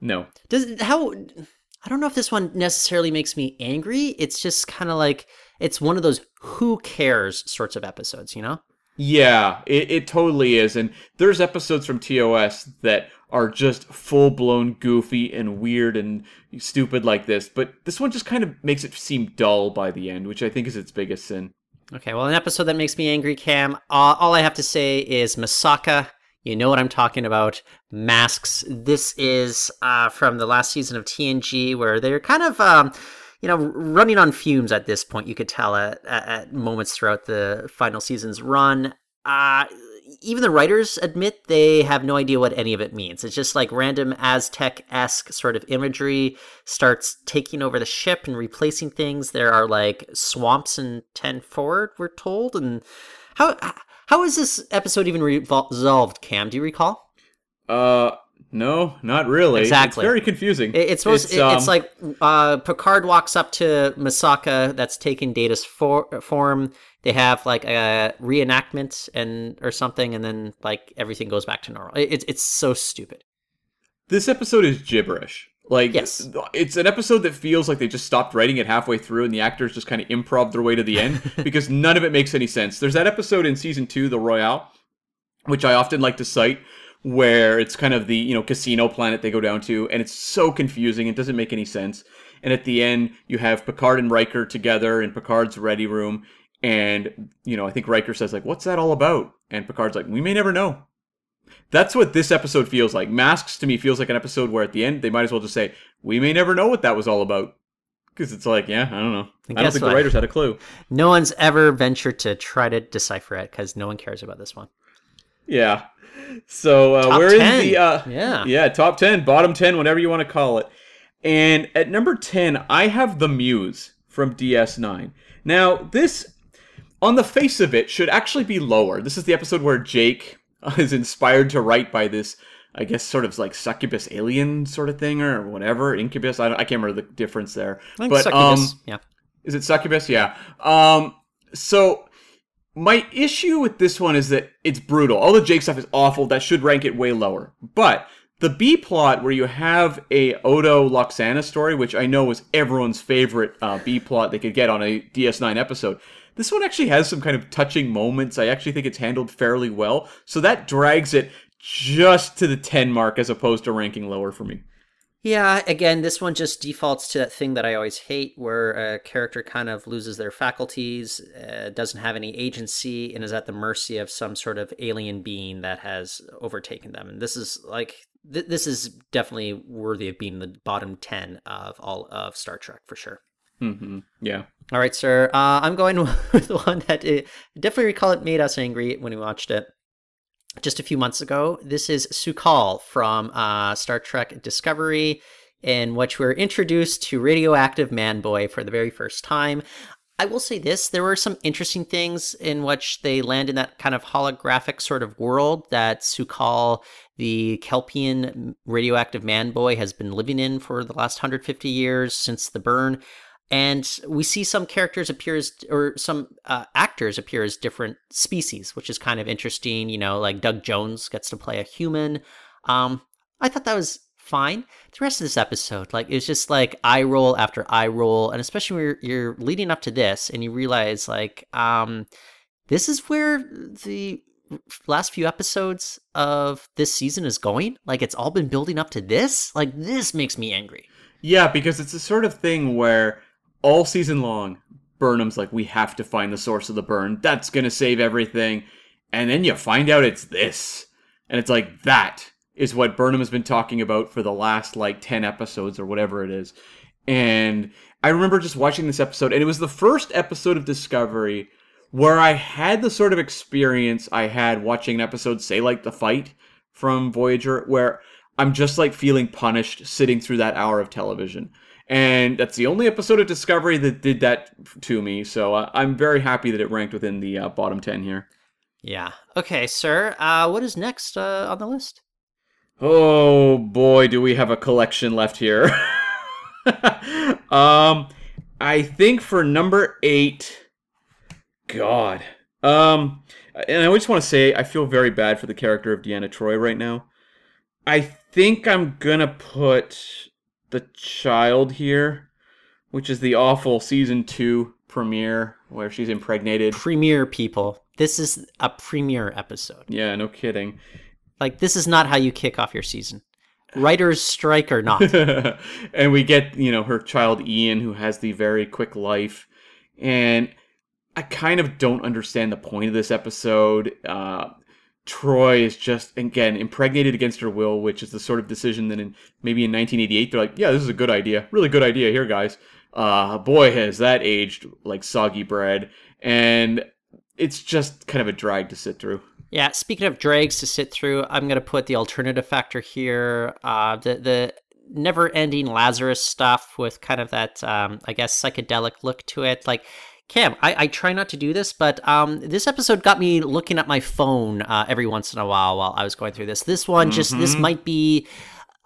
No. Does how? I don't know if this one necessarily makes me angry. It's just kind of like it's one of those who cares sorts of episodes, you know? Yeah, it, it totally is. And there's episodes from TOS that are just full blown goofy and weird and stupid like this, but this one just kind of makes it seem dull by the end, which I think is its biggest sin. Okay, well, an episode that makes me angry, Cam. Uh, all I have to say is Masaka. You know what I'm talking about. Masks. This is uh, from the last season of TNG, where they're kind of, um, you know, running on fumes at this point. You could tell at, at, at moments throughout the final season's run. Uh, even the writers admit they have no idea what any of it means. It's just like random Aztec esque sort of imagery starts taking over the ship and replacing things. There are like swamps in 10 forward, we're told. And how how is this episode even resolved, Cam? Do you recall? Uh, no, not really. Exactly. It's very confusing. It- It's supposed. It's, it- it's um, like uh, Picard walks up to Masaka, that's taken Data's for- form. They have like a reenactment and or something, and then like everything goes back to normal. It- It's it's so stupid. This episode is gibberish. Like, Yes. it's an episode that feels like they just stopped writing it halfway through, and the actors just kind of improv their way to the end because none of it makes any sense. There's that episode in season two, The Royale, which I often like to cite, where it's kind of the you know casino planet they go down to, and it's so confusing. It doesn't make any sense. And at the end, you have Picard and Riker together in Picard's ready room, and you know I think Riker says like, "What's that all about?" And Picard's like, "We may never know." That's what this episode feels like. Masks to me feels like an episode where at the end they might as well just say, "We may never know what that was all about," because it's like, yeah, I don't know. I, don't think what? the writers had a clue. No one's ever ventured to try to decipher it because no one cares about this one. Yeah. So uh, we're 10. in the uh, Yeah. yeah top ten, bottom ten, whatever you want to call it. And at number ten, I have the Muse from DS9. Now this, on the face of it, should actually be lower. This is the episode where Jake is inspired to write by this, I guess, sort of like succubus alien sort of thing or whatever, incubus. I, don't, I can't remember the difference there. I think but Succubus, um, yeah. is it succubus? Yeah. Um. So my issue with this one is that it's brutal. All the Jake stuff is awful. That should rank it way lower. But the B plot, where you have a Odo Lwaxana story, which I know was everyone's favorite uh, B plot they could get on a DS9 episode. This one actually has some kind of touching moments. I actually think it's handled fairly well. So that drags it just to the 10 mark as opposed to ranking lower for me. Yeah, again, this one just defaults to that thing that I always hate, where a character kind of loses their faculties, uh, doesn't have any agency, and is at the mercy of some sort of alien being that has overtaken them. And this is like, th- this is definitely worthy of being the bottom 10 of all of Star Trek for sure. hmm Yeah. All right, sir. Uh, I'm going with the one that uh, definitely recall it made us angry when we watched it just a few months ago. This is Su'Kal from uh, Star Trek Discovery, in which we're introduced to radioactive man boy for the very first time. I will say this there were some interesting things in which they land in that kind of holographic sort of world that Su'Kal, the Kelpian radioactive man boy, has been living in for the last 150 years since the burn and we see some characters appear as or some uh, actors appear as different species which is kind of interesting you know like doug jones gets to play a human. Um i thought that was fine. The rest of this episode like it's just like eye roll after eye roll. And especially when you're, you're leading up to this and you realize like um this is where the last few episodes of this season is going. Like it's all been building up to this. Like this makes me angry. Yeah, because it's the sort of thing where all season long, Burnham's like, we have to find the source of the burn. That's going to save everything. And then you find out it's this. And it's like, that is what Burnham has been talking about for the last like 10 episodes or whatever it is. And I remember just watching this episode, and it was the first episode of Discovery where I had the sort of experience I had watching an episode, say like The Fight from Voyager, where I'm just like feeling punished sitting through that hour of television. And that's the only episode of Discovery that did that to me. So uh, I'm very happy that it ranked within the uh, bottom 10 here. Yeah. Okay, sir. Uh, what is next uh, on the list? Oh boy, do we have a collection left here. um, I think for number eight, God. Um, and I just want to say I feel very bad for the character of Deanna Troi right now. I think I'm gonna put the child here, which is the awful season two premiere where she's impregnated. Premiere people. This is a premiere episode. Yeah, no kidding. Like this is not how you kick off your season. Writers strike or not. and we get, you know, her child Ian who has the very quick life. And I kind of don't understand the point of this episode. Uh, Troi is just again impregnated against her will, which is the sort of decision that in maybe in 1988 they're like, yeah, this is a good idea, really good idea here, guys. Uh, boy, has that aged like soggy bread, and it's just kind of a drag to sit through. Yeah, speaking of drags to sit through, I'm gonna put the alternative factor here. Uh, the the never-ending Lazarus stuff with kind of that, um, I guess, psychedelic look to it, like. Cam, I, I try not to do this, but um, this episode got me looking at my phone uh, every once in a while while I was going through this. This one, just Mm-hmm. this might be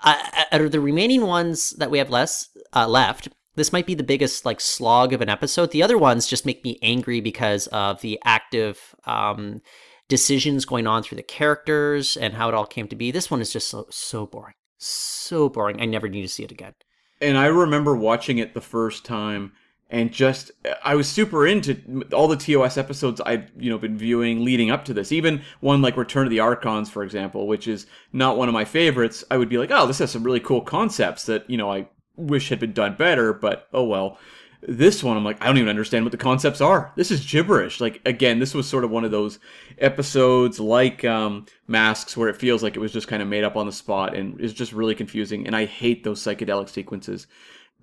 uh, out of the remaining ones that we have less uh, left. This might be the biggest like slog of an episode. The other ones just make me angry because of the active um, decisions going on through the characters and how it all came to be. This one is just so so boring, so boring. I never need to see it again. And I remember watching it the first time and just I was super into all the TOS episodes I'd you know been viewing leading up to this. Even one like Return of the Archons, for example, which is not one of my favorites. I would be like, oh, this has some really cool concepts that you know I wish had been done better, but oh well. This one, I'm like, I don't even understand what the concepts are. This is gibberish. Like again, this was sort of one of those episodes like um, Masks, where it feels like it was just kind of made up on the spot and is just really confusing. And I hate those psychedelic sequences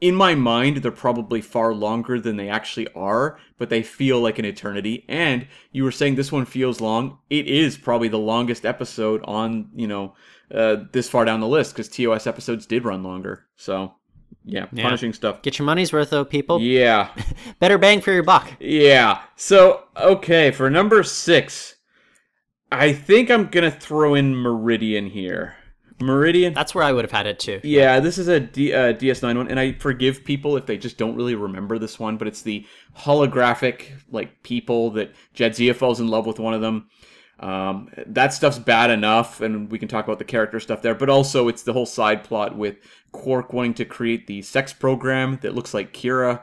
in my mind, they're probably far longer than they actually are, but they feel like an eternity. And you were saying this one feels long. It is probably the longest episode on, you know, uh, this far down the list because TOS episodes did run longer. So, yeah, Yeah. punishing stuff. Get your money's worth, though, people. Yeah, Better bang for your buck. yeah. So, okay, for number six, I think I'm going to throw in Meridian here. Meridian? That's where I would have had it too. Yeah, this is a D, uh, DS9 one, and I forgive people if they just don't really remember this one, but it's the holographic like people that Jadzia falls in love with one of them. Um, that stuff's bad enough, and we can talk about the character stuff there. But also, it's the whole side plot with Quark wanting to create the sex program that looks like Kira.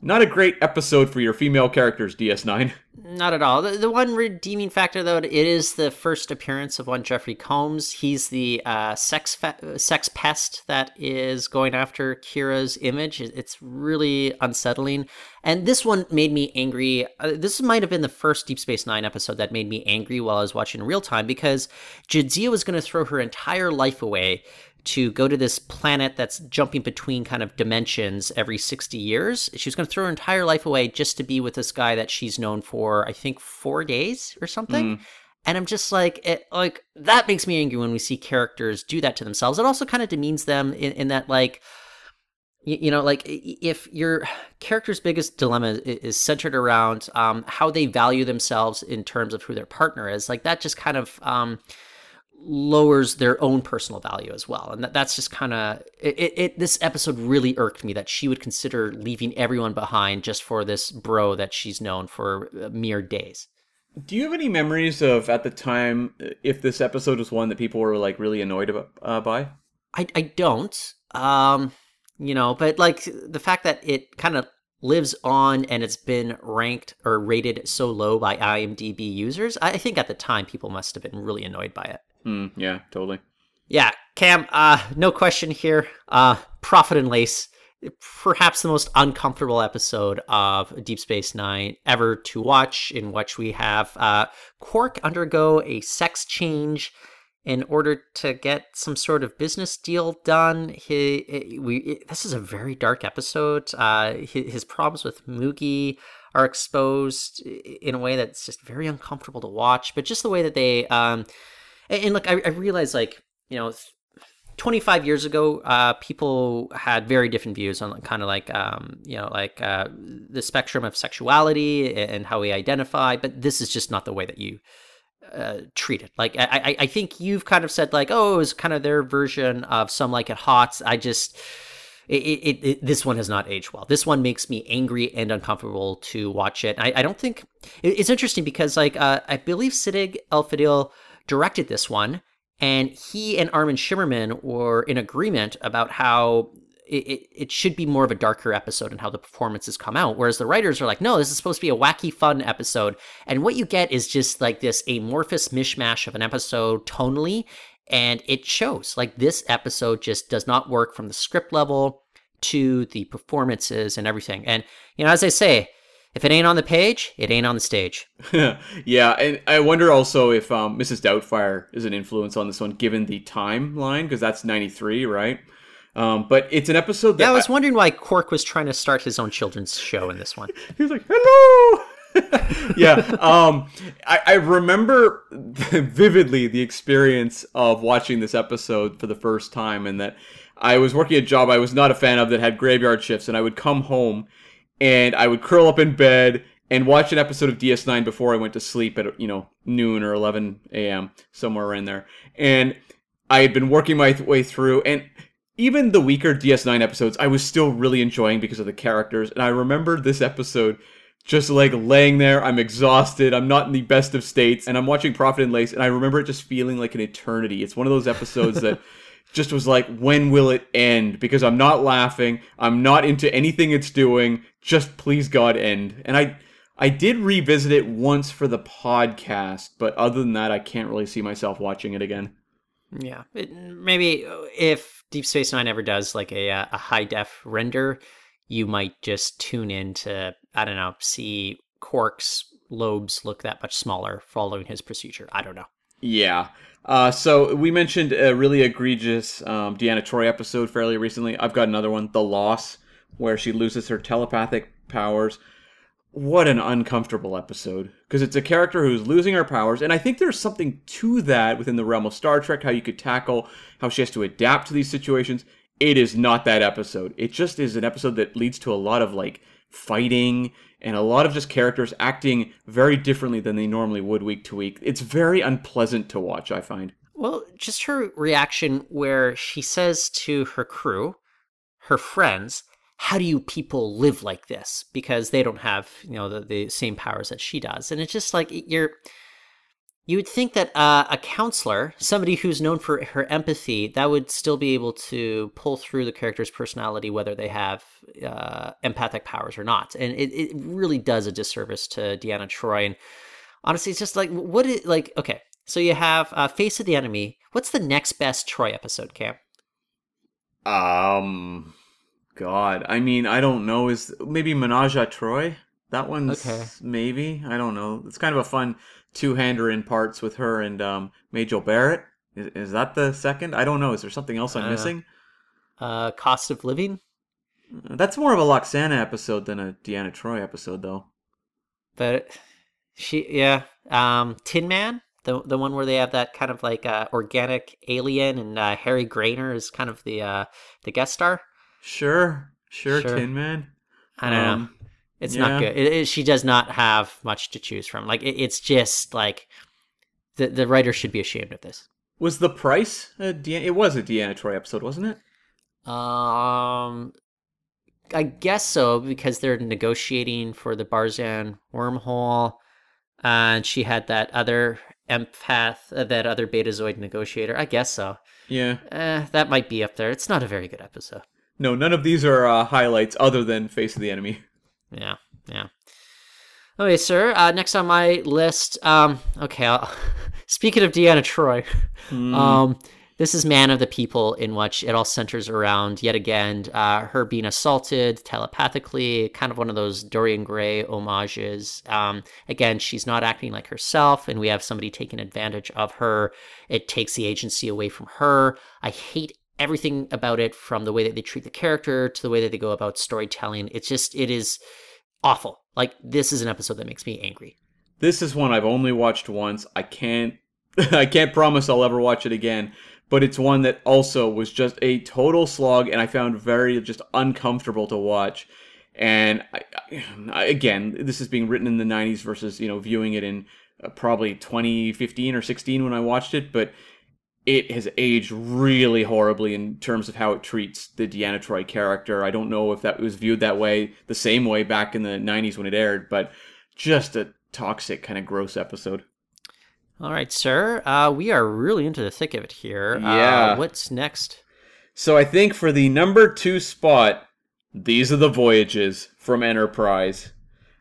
Not a great episode for your female characters, DS9. Not at all. The, the one redeeming factor, though, it is the first appearance of one Jeffrey Combs. He's the uh, sex sex pest that is going after Kira's image. It's really unsettling. And this one made me angry. Uh, this might have been the first Deep Space Nine episode that made me angry while I was watching in real time because Jadzia was going to throw her entire life away to go to this planet that's jumping between kind of dimensions every 60 years. She was going to throw her entire life away just to be with this guy that she's known for, I think, four days or something. And I'm just like, it, like that makes me angry when we see characters do that to themselves. It also kind of demeans them in, in that, like, you, you know, like if your character's biggest dilemma is centered around um, how they value themselves in terms of who their partner is, like that just kind of um, lowers their own personal value as well. And that, that's just kind of it, it. This episode really irked me that she would consider leaving everyone behind just for this bro that she's known for uh, mere days. Do you have any memories of at the time if this episode was one that people were like really annoyed about, uh, by? I I don't. Um, you know, but like the fact that it kind of lives on and it's been ranked or rated so low by IMDb users, I think at the time people must have been really annoyed by it. Hmm. Yeah. Totally. Yeah, Cam, uh, no question here. Uh, Profit and Lace, perhaps the most uncomfortable episode of Deep Space Nine ever to watch, in which we have uh, Quark undergo a sex change in order to get some sort of business deal done. He, we, this is a very dark episode. Uh, his, his problems with Moogie are exposed in a way that's just very uncomfortable to watch. But just the way that they, um, and, and look, I, I realize like you know. 25 years ago, uh, people had very different views on kind of like, um, you know, like uh, the spectrum of sexuality and how we identify. But this is just not the way that you uh, treat it. Like, I, I, think you've kind of said like, oh, it was kind of their version of some like it hot. I just, it, it, it, this one has not aged well. This one makes me angry and uncomfortable to watch it. I, I don't think it, it's interesting because like uh, I believe Siddig El Fadil directed this one, and he and Armin Shimerman were in agreement about how it, it, it should be more of a darker episode and how the performances come out. Whereas the writers are like, no, this is supposed to be a wacky, fun episode. And what you get is just like this amorphous mishmash of an episode tonally. And it shows. Like this episode just does not work from the script level to the performances and everything. And, you know, as I say, if it ain't on the page, it ain't on the stage. yeah, and I wonder also if um, Mrs. Doubtfire is an influence on this one, given the timeline, because that's '93, right? Um, but it's an episode that Yeah, I was wondering why Quark was trying to start his own children's show in this one. He was like, "Hello." yeah, um, I, I remember vividly the experience of watching this episode for the first time, and that I was working a job I was not a fan of that had graveyard shifts, and I would come home and I would curl up in bed and watch an episode of DS9 before I went to sleep at you know noon or 11 a.m. somewhere in there, and I had been working my th- way through and even the weaker DS9 episodes, I was still really enjoying because of the characters. And I remember this episode just like laying there. I'm exhausted. I'm not in the best of states. And I'm watching Profit and Lace. And I remember it just feeling like an eternity. It's one of those episodes that just was like, when will it end? Because I'm not laughing. I'm not into anything it's doing. Just please God end. And I. I did revisit it once for the podcast, but other than that, I can't really see myself watching it again. Yeah, it, maybe if Deep Space Nine ever does like a uh, a high def render, you might just tune in to I don't know see Quark's lobes look that much smaller following his procedure. I don't know. Yeah. Uh, so we mentioned a really egregious um, Deanna Troi episode fairly recently. I've got another one, The Loss, where she loses her telepathic powers. What an uncomfortable episode. Because it's a character who's losing her powers, and I think there's something to that within the realm of Star Trek, how you could tackle how she has to adapt to these situations. It is not that episode. It just is an episode that leads to a lot of like fighting and a lot of just characters acting very differently than they normally would week to week. It's very unpleasant to watch, I find. Well, just her reaction where she says to her crew, her friends, how do you people live like this? Because they don't have, you know, the, the same powers that she does. And it's just like you're you would think that uh, a counselor, somebody who's known for her empathy, that would still be able to pull through the character's personality, whether they have uh, empathic powers or not. And it, it really does a disservice to Deanna Troi. And honestly, it's just like, what is, it like, okay, so you have uh, Face of the Enemy. What's the next best Troi episode, Cam? Um, God, I mean, I don't know. Is maybe Menage a Troi? That one's Okay. maybe. I don't know. It's kind of a fun two-hander in parts with her and um, Majel Barrett. Is, is that the second? I don't know. Is there something else I'm Uh, missing? Uh, Cost of Living? That's more of a Lwaxana episode than a Deanna Troi episode, though. But she, yeah. Um, Tin Man? The, the one where they have that kind of like uh, organic alien and uh, Harry Groener is kind of the uh, the guest star. Sure, sure, Sure. Tin Man. I don't know. It's yeah. not good. It, it- she does not have much to choose from. Like it, it's just like the the writer should be ashamed of this. Was the price a Deanna? It was a Deanna Troi episode, wasn't it? Um, I guess so because they're negotiating for the Barzan wormhole, and she had that other empath, uh, that other Betazoid negotiator. I guess so. Yeah. Eh, that might be up there. It's not a very good episode. No, none of these are uh, highlights other than Face of the Enemy. Yeah, yeah. Okay, sir. Uh, next on my list. Um, okay. I'll, speaking of Deanna Troi, um, this is Man of the People, in which it all centers around yet again uh, her being assaulted telepathically, kind of one of those Dorian Gray homages. Um, again, she's not acting like herself, and we have somebody taking advantage of her. It takes the agency away from her. I hate everything about it from the way that they treat the character to the way that they go about storytelling. It's just, it is awful. Like, this is an episode that makes me angry. This is one I've only watched once. I can't I can't promise I'll ever watch it again, but it's one that also was just a total slog and I found very just uncomfortable to watch. And I, I, again, this is being written in the 90s versus, you know, viewing it in uh, probably 2015 or 16 when I watched it, but it has aged really horribly in terms of how it treats the Deanna Troi character. I don't know if that was viewed that way, the same way back in the 90s when it aired, but just a toxic, kind of gross episode. All right, sir. Uh, we are really into the thick of it here. Yeah. Uh, what's next? So I think for the number two spot, these are the voyages from Enterprise.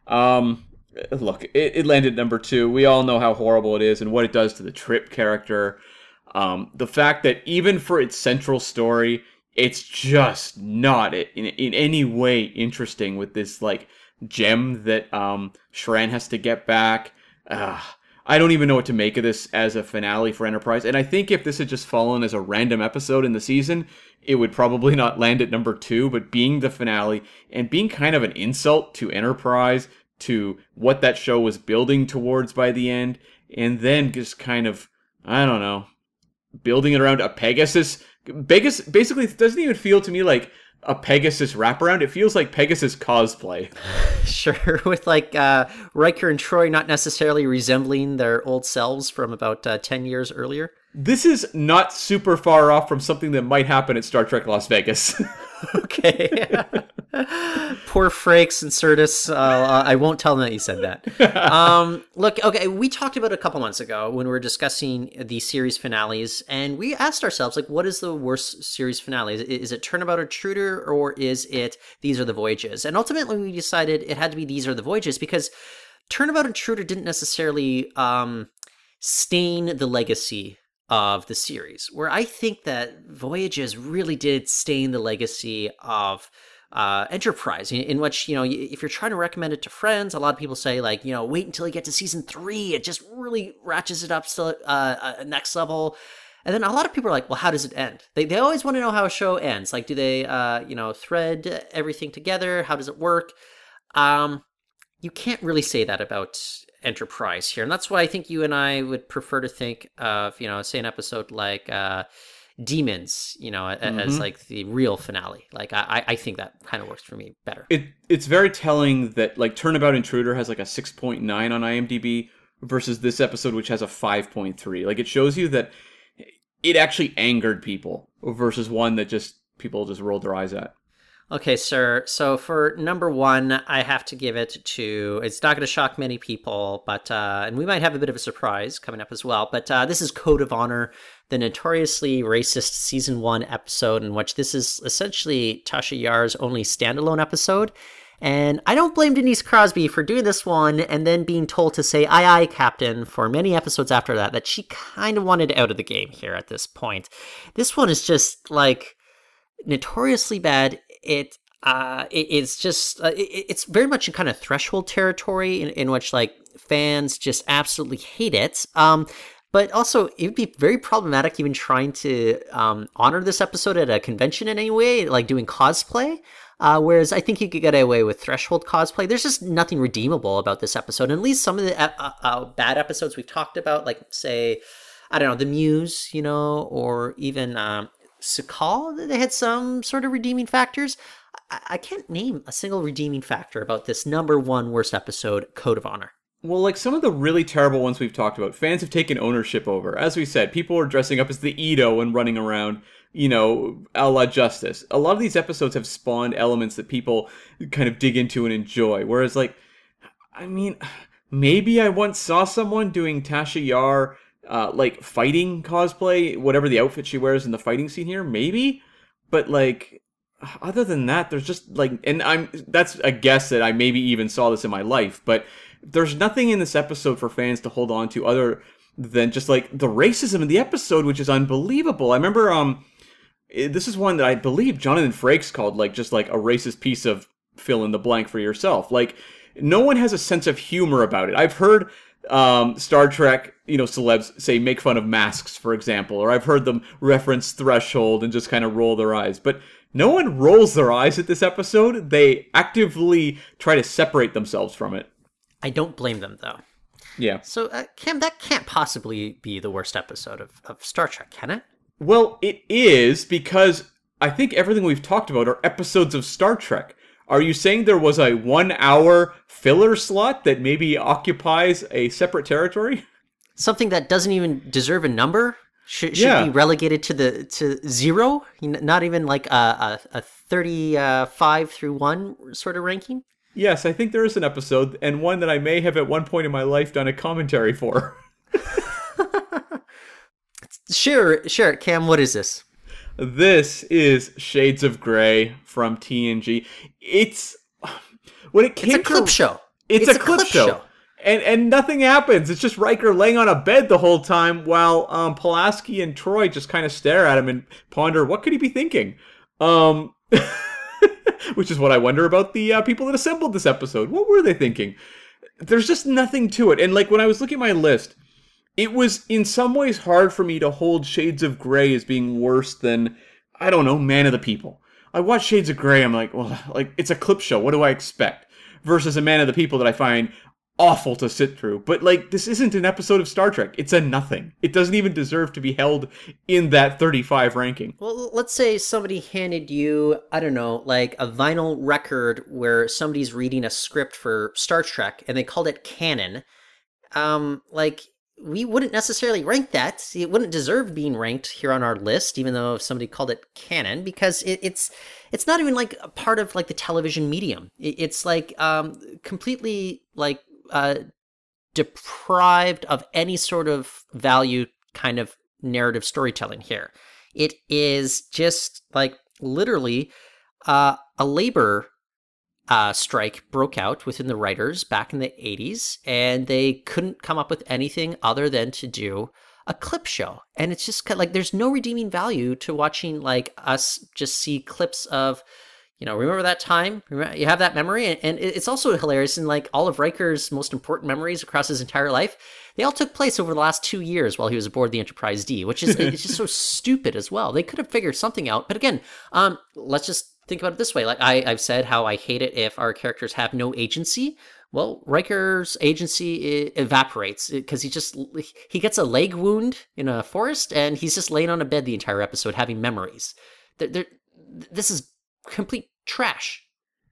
Um, look, it, it landed number two. We all know how horrible it is and what it does to the Trip character. Um, the fact that even for its central story, it's just not in, in any way interesting with this like gem that um Shran has to get back. I don't even know what to make of this as a finale for Enterprise. And I think if this had just fallen as a random episode in the season, it would probably not land at number two. But being the finale and being kind of an insult to Enterprise, to what that show was building towards by the end, and then just kind of, I don't know, building it around a Pegasus. Pegasus basically doesn't even feel to me like a Pegasus wraparound. It feels like Pegasus cosplay. Sure, with like uh, Riker and Troi not necessarily resembling their old selves from about uh, 10 years earlier. This is not super far off from something that might happen at Star Trek Las Vegas. okay. Poor Frakes and Sirtis. Uh, I won't tell them that you said that. Um, look, okay, we talked about a couple months ago when we were discussing the series finales, and we asked ourselves, like, what is the worst series finale? Is, is it Turnabout Intruder or is it These Are the Voyages? And ultimately, we decided it had to be These Are the Voyages because Turnabout Intruder didn't necessarily um, stain the legacy of the series, where I think that Voyages really did stain the legacy of uh, Enterprise, in, which, you know, if you're trying to recommend it to friends, a lot of people say, like, you know, wait until you get to season three. It just really ratchets it up to uh, a next level. And then a lot of people are like, well, how does it end? They, they always want to know how a show ends. Like, do they, uh, you know, thread everything together? How does it work? Um, you can't really say that about enterprise here and that's why i think you and i would prefer to think of you know say an episode like uh demons you know mm-hmm. as like the real finale. Like i i think that kind of works for me better. It it's very telling that like turnabout intruder has like a 6.9 on imdb versus this episode which has a 5.3 like it shows you that it actually angered people versus one that just people just rolled their eyes at Okay, sir. So for number one, I have to give it to. It's not going to shock many people, but uh, and we might have a bit of a surprise coming up as well. But uh, this is Code of Honor, the notoriously racist season one episode, in which this is essentially Tasha Yar's only standalone episode. And I don't blame Denise Crosby for doing this one and then being told to say aye aye captain for many episodes after that, that she kind of wanted out of the game here at this point. This one is just like notoriously bad it uh, it, it's just uh, it, it's very much in kind of threshold territory in, in which like fans just absolutely hate it. Um, but also it would be very problematic even trying to um, honor this episode at a convention in any way, like doing cosplay. Uh, whereas I think you could get away with threshold cosplay. There's just nothing redeemable about this episode. And at least some of the uh, uh, bad episodes we've talked about, like say, I don't know, the Muse, you know, or even um, Su'Kal, they had some sort of redeeming factors. I, I can't name a single redeeming factor about this number one worst episode, Code of Honor. Well, like some of the really terrible ones we've talked about, fans have taken ownership over. As we said, people are dressing up as the Edo and running around, you know, a la Justice. A lot of these episodes have spawned elements that people kind of dig into and enjoy. Whereas, like, I mean, maybe I once saw someone doing Tasha Yar uh, like fighting cosplay, whatever the outfit she wears in the fighting scene here, maybe. But like, other than that, there's just like, and I'm that's a guess that I maybe even saw this in my life, but there's nothing in this episode for fans to hold on to other than just like the racism in the episode, which is unbelievable. I remember um, eh, this is one that I believe Jonathan Frakes called like just like a racist piece of fill in the blank for yourself. Like no one has a sense of humor about it. I've heard um, Star Trek, you know, celebs say make fun of masks, for example, or I've heard them reference Threshold and just kind of roll their eyes. But no one rolls their eyes at this episode. They actively try to separate themselves from it. I don't blame them though. Yeah. So, uh, Cam, that can't possibly be the worst episode of, of Star Trek, can it? Well, it is because I think everything we've talked about are episodes of Star Trek. Are you saying there was a one hour filler slot that maybe occupies a separate territory? Something that doesn't even deserve a number should, should Yeah. be relegated to the to zero. Not even like a a, a thirty uh, through one sort of ranking. Yes, I think there is an episode, and one that I may have at one point in my life done a commentary for. Sure, sure. Cam, what is this? This is Shades of Grey from TNG. It's when it came It's a clip to, show. It's, a, clip, show. And and nothing happens. It's just Riker laying on a bed the whole time while um Pulaski and Troi just kind of stare at him and ponder what could he be thinking. Um which is what I wonder about the uh, people that assembled this episode. What were they thinking? There's just nothing to it. And like when I was looking at my list, it was in some ways hard for me to hold Shades of Grey as being worse than I don't know, Man of the People. I watch Shades of Grey, I'm like, well, like it's a clip show. What do I expect? Versus a Man of the People that I find awful to sit through. But like this isn't an episode of Star Trek. It's a nothing. It doesn't even deserve to be held in that 35 ranking. Well, let's say somebody handed you, I don't know, like a vinyl record where somebody's reading a script for Star Trek and they called it canon. Um, like we wouldn't necessarily rank that. It wouldn't deserve being ranked here on our list, even though somebody called it canon, because it, it's it's not even like a part of like the television medium. It, it's like um completely like uh deprived of any sort of value kind of narrative storytelling here. It is just like literally uh, a labor uh, strike broke out within the writers back in the 80s, and they couldn't come up with anything other than to do a clip show. And it's just like there's no redeeming value to watching like us just see clips of you know, remember that time? Remember, you have that memory, and, and it's also hilarious. And like all of Riker's most important memories across his entire life, they all took place over the last two years while he was aboard the Enterprise D, which is it's just so stupid as well. They could have figured something out, but again, um, let's just think about it this way. Like I, I've said, how I hate it if our characters have no agency. Well, Riker's agency evaporates because he just he gets a leg wound in a forest, and he's just laying on a bed the entire episode having memories. They're, they're, this is complete trash.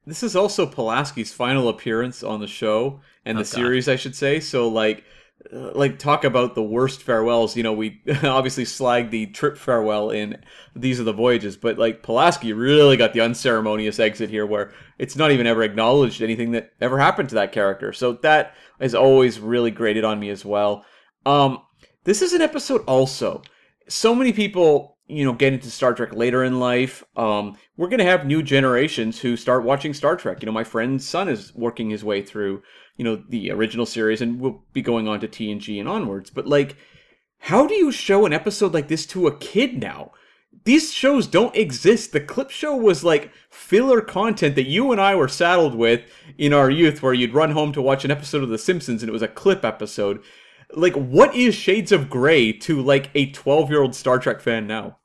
This is also Pulaski's final appearance on the show and oh the God. series, I should say. So, like, like talk about the worst farewells. You know, we obviously slag the trip farewell in These Are the Voyages, but like Pulaski really got the unceremonious exit here, where it's not even ever acknowledged anything that ever happened to that character. So that has always really grated on me as well. Um, this is an episode also. So many people, you know, get into Star Trek later in life. Um, we're gonna have new generations who start watching Star Trek. You know, my friend's son is working his way through, you know, the original series, and we'll be going on to TNG and onwards. But like, how do you show an episode like this to a kid now? These shows don't exist. The clip show was like filler content that you and I were saddled with in our youth, where you'd run home to watch an episode of The Simpsons and it was a clip episode. Like, what is Shades of Grey to like a 12 year old Star Trek fan now?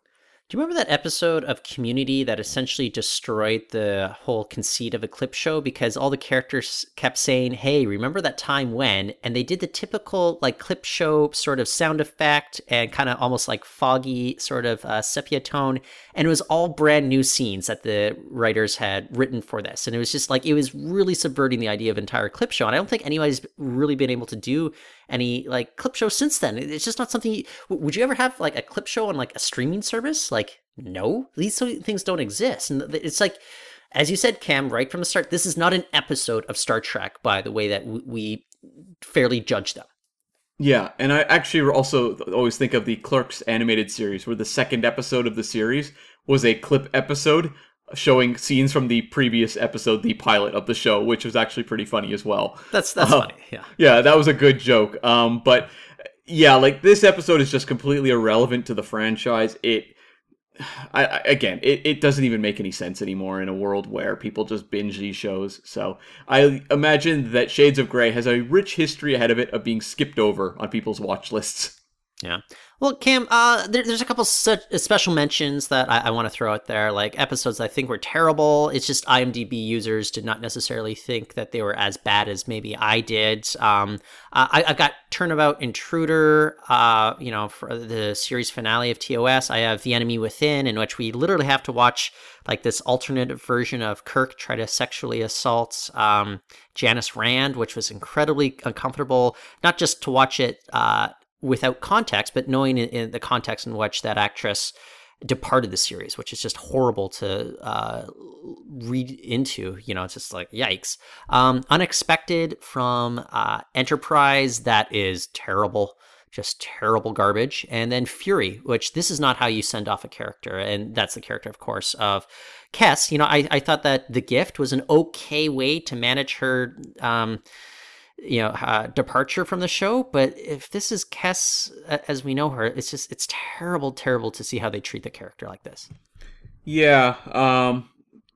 Do you remember that episode of Community that essentially destroyed the whole conceit of a clip show? Because all the characters kept saying, "Hey, remember that time when?" and they did the typical like clip show sort of sound effect and kind of almost like foggy sort of uh, sepia tone, and it was all brand new scenes that the writers had written for this, and it was just like it was really subverting the idea of entire clip show, and I don't think anybody's really been able to do any like clip show since then. It's just not something. w- Would you ever have like a clip show on like a streaming service? Like, no, these things don't exist, and it's like. As you said, Cam, right from the start, this is not an episode of Star Trek by the way that we fairly judge them. Yeah, and I actually also always think of the Clerks animated series, where the second episode of the series was a clip episode showing scenes from the previous episode, the pilot of the show, which was actually pretty funny as well. That's that's Uh, funny. Yeah. Yeah, that was a good joke. Um, but yeah, like this episode is just completely irrelevant to the franchise. It, I, I again, it, it doesn't even make any sense anymore in a world where people just binge these shows. So I imagine that Shades of Grey has a rich history ahead of it of being skipped over on people's watch lists. Yeah. Well, Cam, uh, there, there's a couple such special mentions that I, I want to throw out there, like episodes I think were terrible. It's just IMDb users did not necessarily think that they were as bad as maybe I did. Um, I, I got Turnabout Intruder, uh, you know, for the series finale of TOS. I have The Enemy Within, in which we literally have to watch like this alternate version of Kirk try to sexually assault um, Janice Rand, which was incredibly uncomfortable. Not just to watch it. Uh, without context, but knowing in, in, the context in which that actress departed the series, which is just horrible to uh, read into. You know, it's just like yikes. Um, unexpected from uh, Enterprise, that is terrible. Just terrible garbage. And then Fury, which this is not how you send off a character. And that's the character, of course, of Kes. You know, I, I thought that The Gift was an okay way to manage her. Um, you know uh, departure from the show but if this is Kes as we know her it's just it's terrible terrible to see how they treat the character like this. Yeah um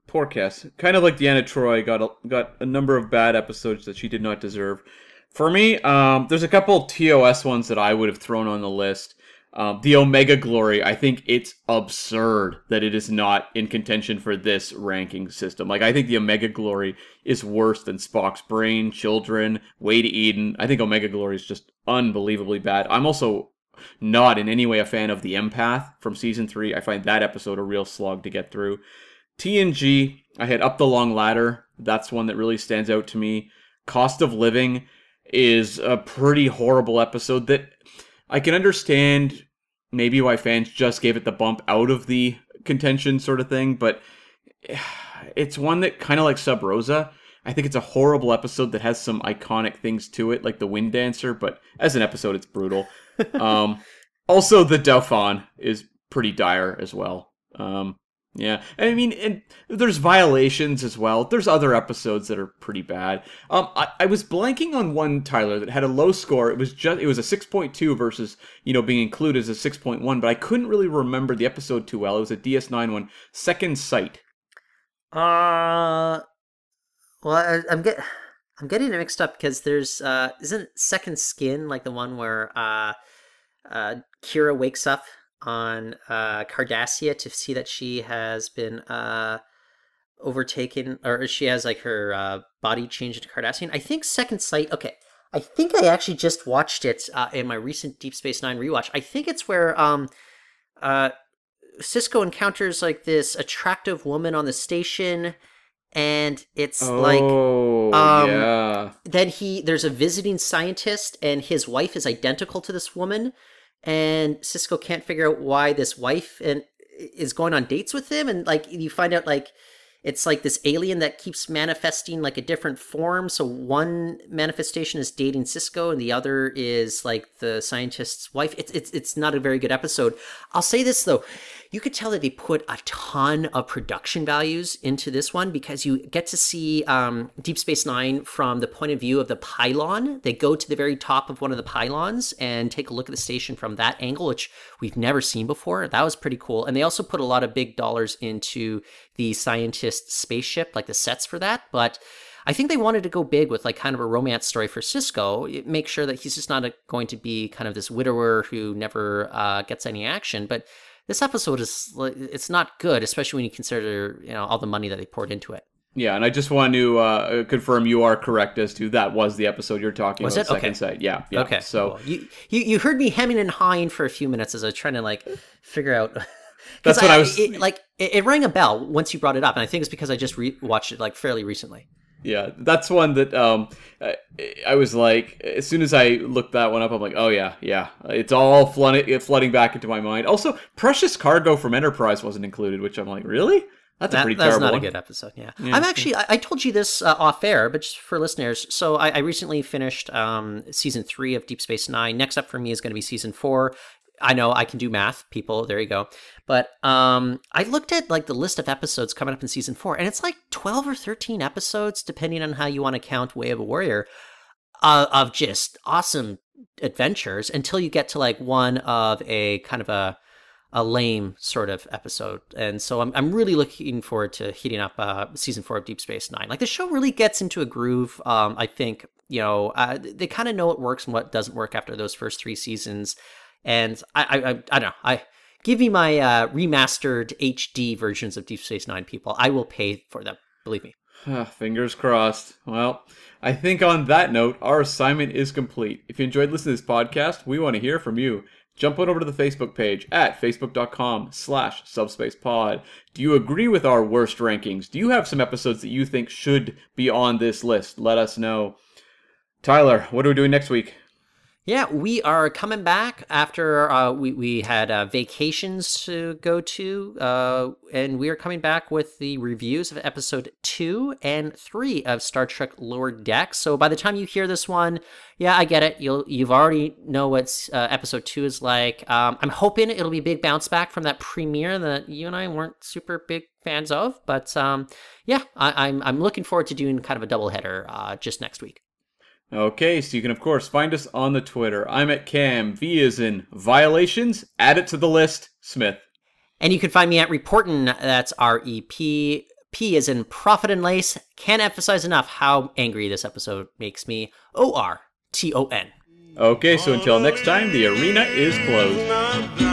poor Kes kind of like Deanna Troi got a, got a number of bad episodes that she did not deserve. For me um there's a couple TOS ones that I would have thrown on the list um, the Omega Glory, I think it's absurd that it is not in contention for this ranking system. Like, I think the Omega Glory is worse than Spock's Brain, Children, Way to Eden. I think Omega Glory is just unbelievably bad. I'm also not in any way a fan of the Empath from season three. I find that episode a real slog to get through. TNG, I had Up the Long Ladder. That's one that really stands out to me. Cost of Living is a pretty horrible episode that I can understand maybe why fans just gave it the bump out of the contention sort of thing, but it's one that kind of like Sub Rosa. I think it's a horrible episode that has some iconic things to it, like the Wind Dancer, but as an episode, it's brutal. um, also, the Dauphin is pretty dire as well. Um, yeah, I mean, and there's violations as well. There's other episodes that are pretty bad. Um, I, I was blanking on one Tyler that had a low score. It was just it was a six point two versus you know being included as a six point one, but I couldn't really remember the episode too well. It was a DS nine one, Second Sight. Uh, well, I, I'm get I'm getting it mixed up because there's uh isn't Second Skin like the one where uh uh Kira wakes up on uh, Cardassia to see that she has been uh, overtaken, or she has like her uh, body changed into Cardassian. I think Second Sight. Okay, I think I actually just watched it uh, in my recent Deep Space Nine rewatch. I think it's where um, uh, Sisko encounters like this attractive woman on the station. And it's oh, like, um, yeah. then he there's a visiting scientist, and his wife is identical to this woman and Sisko can't figure out why this wife and is going on dates with him and like you find out like it's like this alien that keeps manifesting like a different form. So one manifestation is dating Sisko and the other is like the scientist's wife. It's it's it's not a very good episode. I'll say this though, you could tell that they put a ton of production values into this one because you get to see um, Deep Space Nine from the point of view of the pylon. They go to the very top of one of the pylons and take a look at the station from that angle, which we've never seen before. That was pretty cool. And they also put a lot of big dollars into the scientist spaceship, like the sets for that. But I think they wanted to go big with like kind of a romance story for Sisko, make sure that he's just not a, going to be kind of this widower who never uh, gets any action. But this episode is it's not good, especially when you consider you know all the money that they poured into it. Yeah, and I just want to uh, confirm you are correct as to that was the episode you're talking was about. It? Second okay. sight. Yeah, yeah. Okay. So cool. you, you you heard me hemming and hawing for a few minutes as I was trying to like figure out That's what I, I was it, like. It, it, rang a bell once you brought it up, and I think it's because I just re- watched it like fairly recently. Yeah, that's one that um, I, I, was like, as soon as I looked that one up, I'm like, oh yeah, yeah, it's all flooding, flooding back into my mind. Also, Precious Cargo from Enterprise wasn't included, which I'm like, really? That's that, a pretty that's terrible not one. a good episode. Yeah, yeah. I'm actually. I, I, told you this uh, off air, but just for listeners. So I, I recently finished um, season three of Deep Space Nine. Next up for me is going to be season four. I know I can do math, people. There you go. But um, I looked at like the list of episodes coming up in season four, and it's like twelve or thirteen episodes, depending on how you want to count Way of a Warrior, uh, of just awesome adventures until you get to like one of a kind of a a lame sort of episode. And so I'm, I'm really looking forward to heating up uh, season four of Deep Space Nine. Like the show really gets into a groove. Um, I think, you know, uh, they kind of know what works and what doesn't work after those first three seasons. And I, I, I, I don't know. I give me my uh, remastered HD versions of Deep Space Nine, people. I will pay for them. Believe me. Fingers crossed. Well, I think on that note, our assignment is complete. If you enjoyed listening to this podcast, we want to hear from you. Jump on over to the Facebook page at facebook.com slash subspacepod. Do you agree with our worst rankings? Do you have some episodes that you think should be on this list? Let us know. Tyler, what are we doing next week? Yeah, we are coming back after uh, we we had uh, vacations to go to, uh, and we are coming back with the reviews of episode two and three of Star Trek Lower Decks. So by the time you hear this one, yeah, I get it. You'll you've already know what uh, episode two is like. Um, I'm hoping it'll be a big bounce back from that premiere that you and I weren't super big fans of, but um, yeah, I, I'm I'm looking forward to doing kind of a doubleheader uh, just next week. Okay, so you can of course find us on the Twitter. I'm at Cam. V is in violations. Add it to the list. Smith. And you can find me at Reporton. That's R E P. P is in profit and lace. Can't emphasize enough how angry this episode makes me. O R T O N. Okay, so until next time, the arena is closed.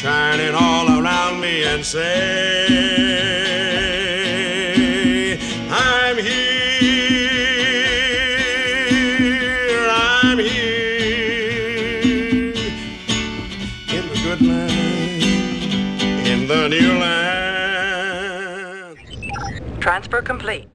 Shining all around me and say, I'm here, I'm here in the good land, in the new land. Transfer complete.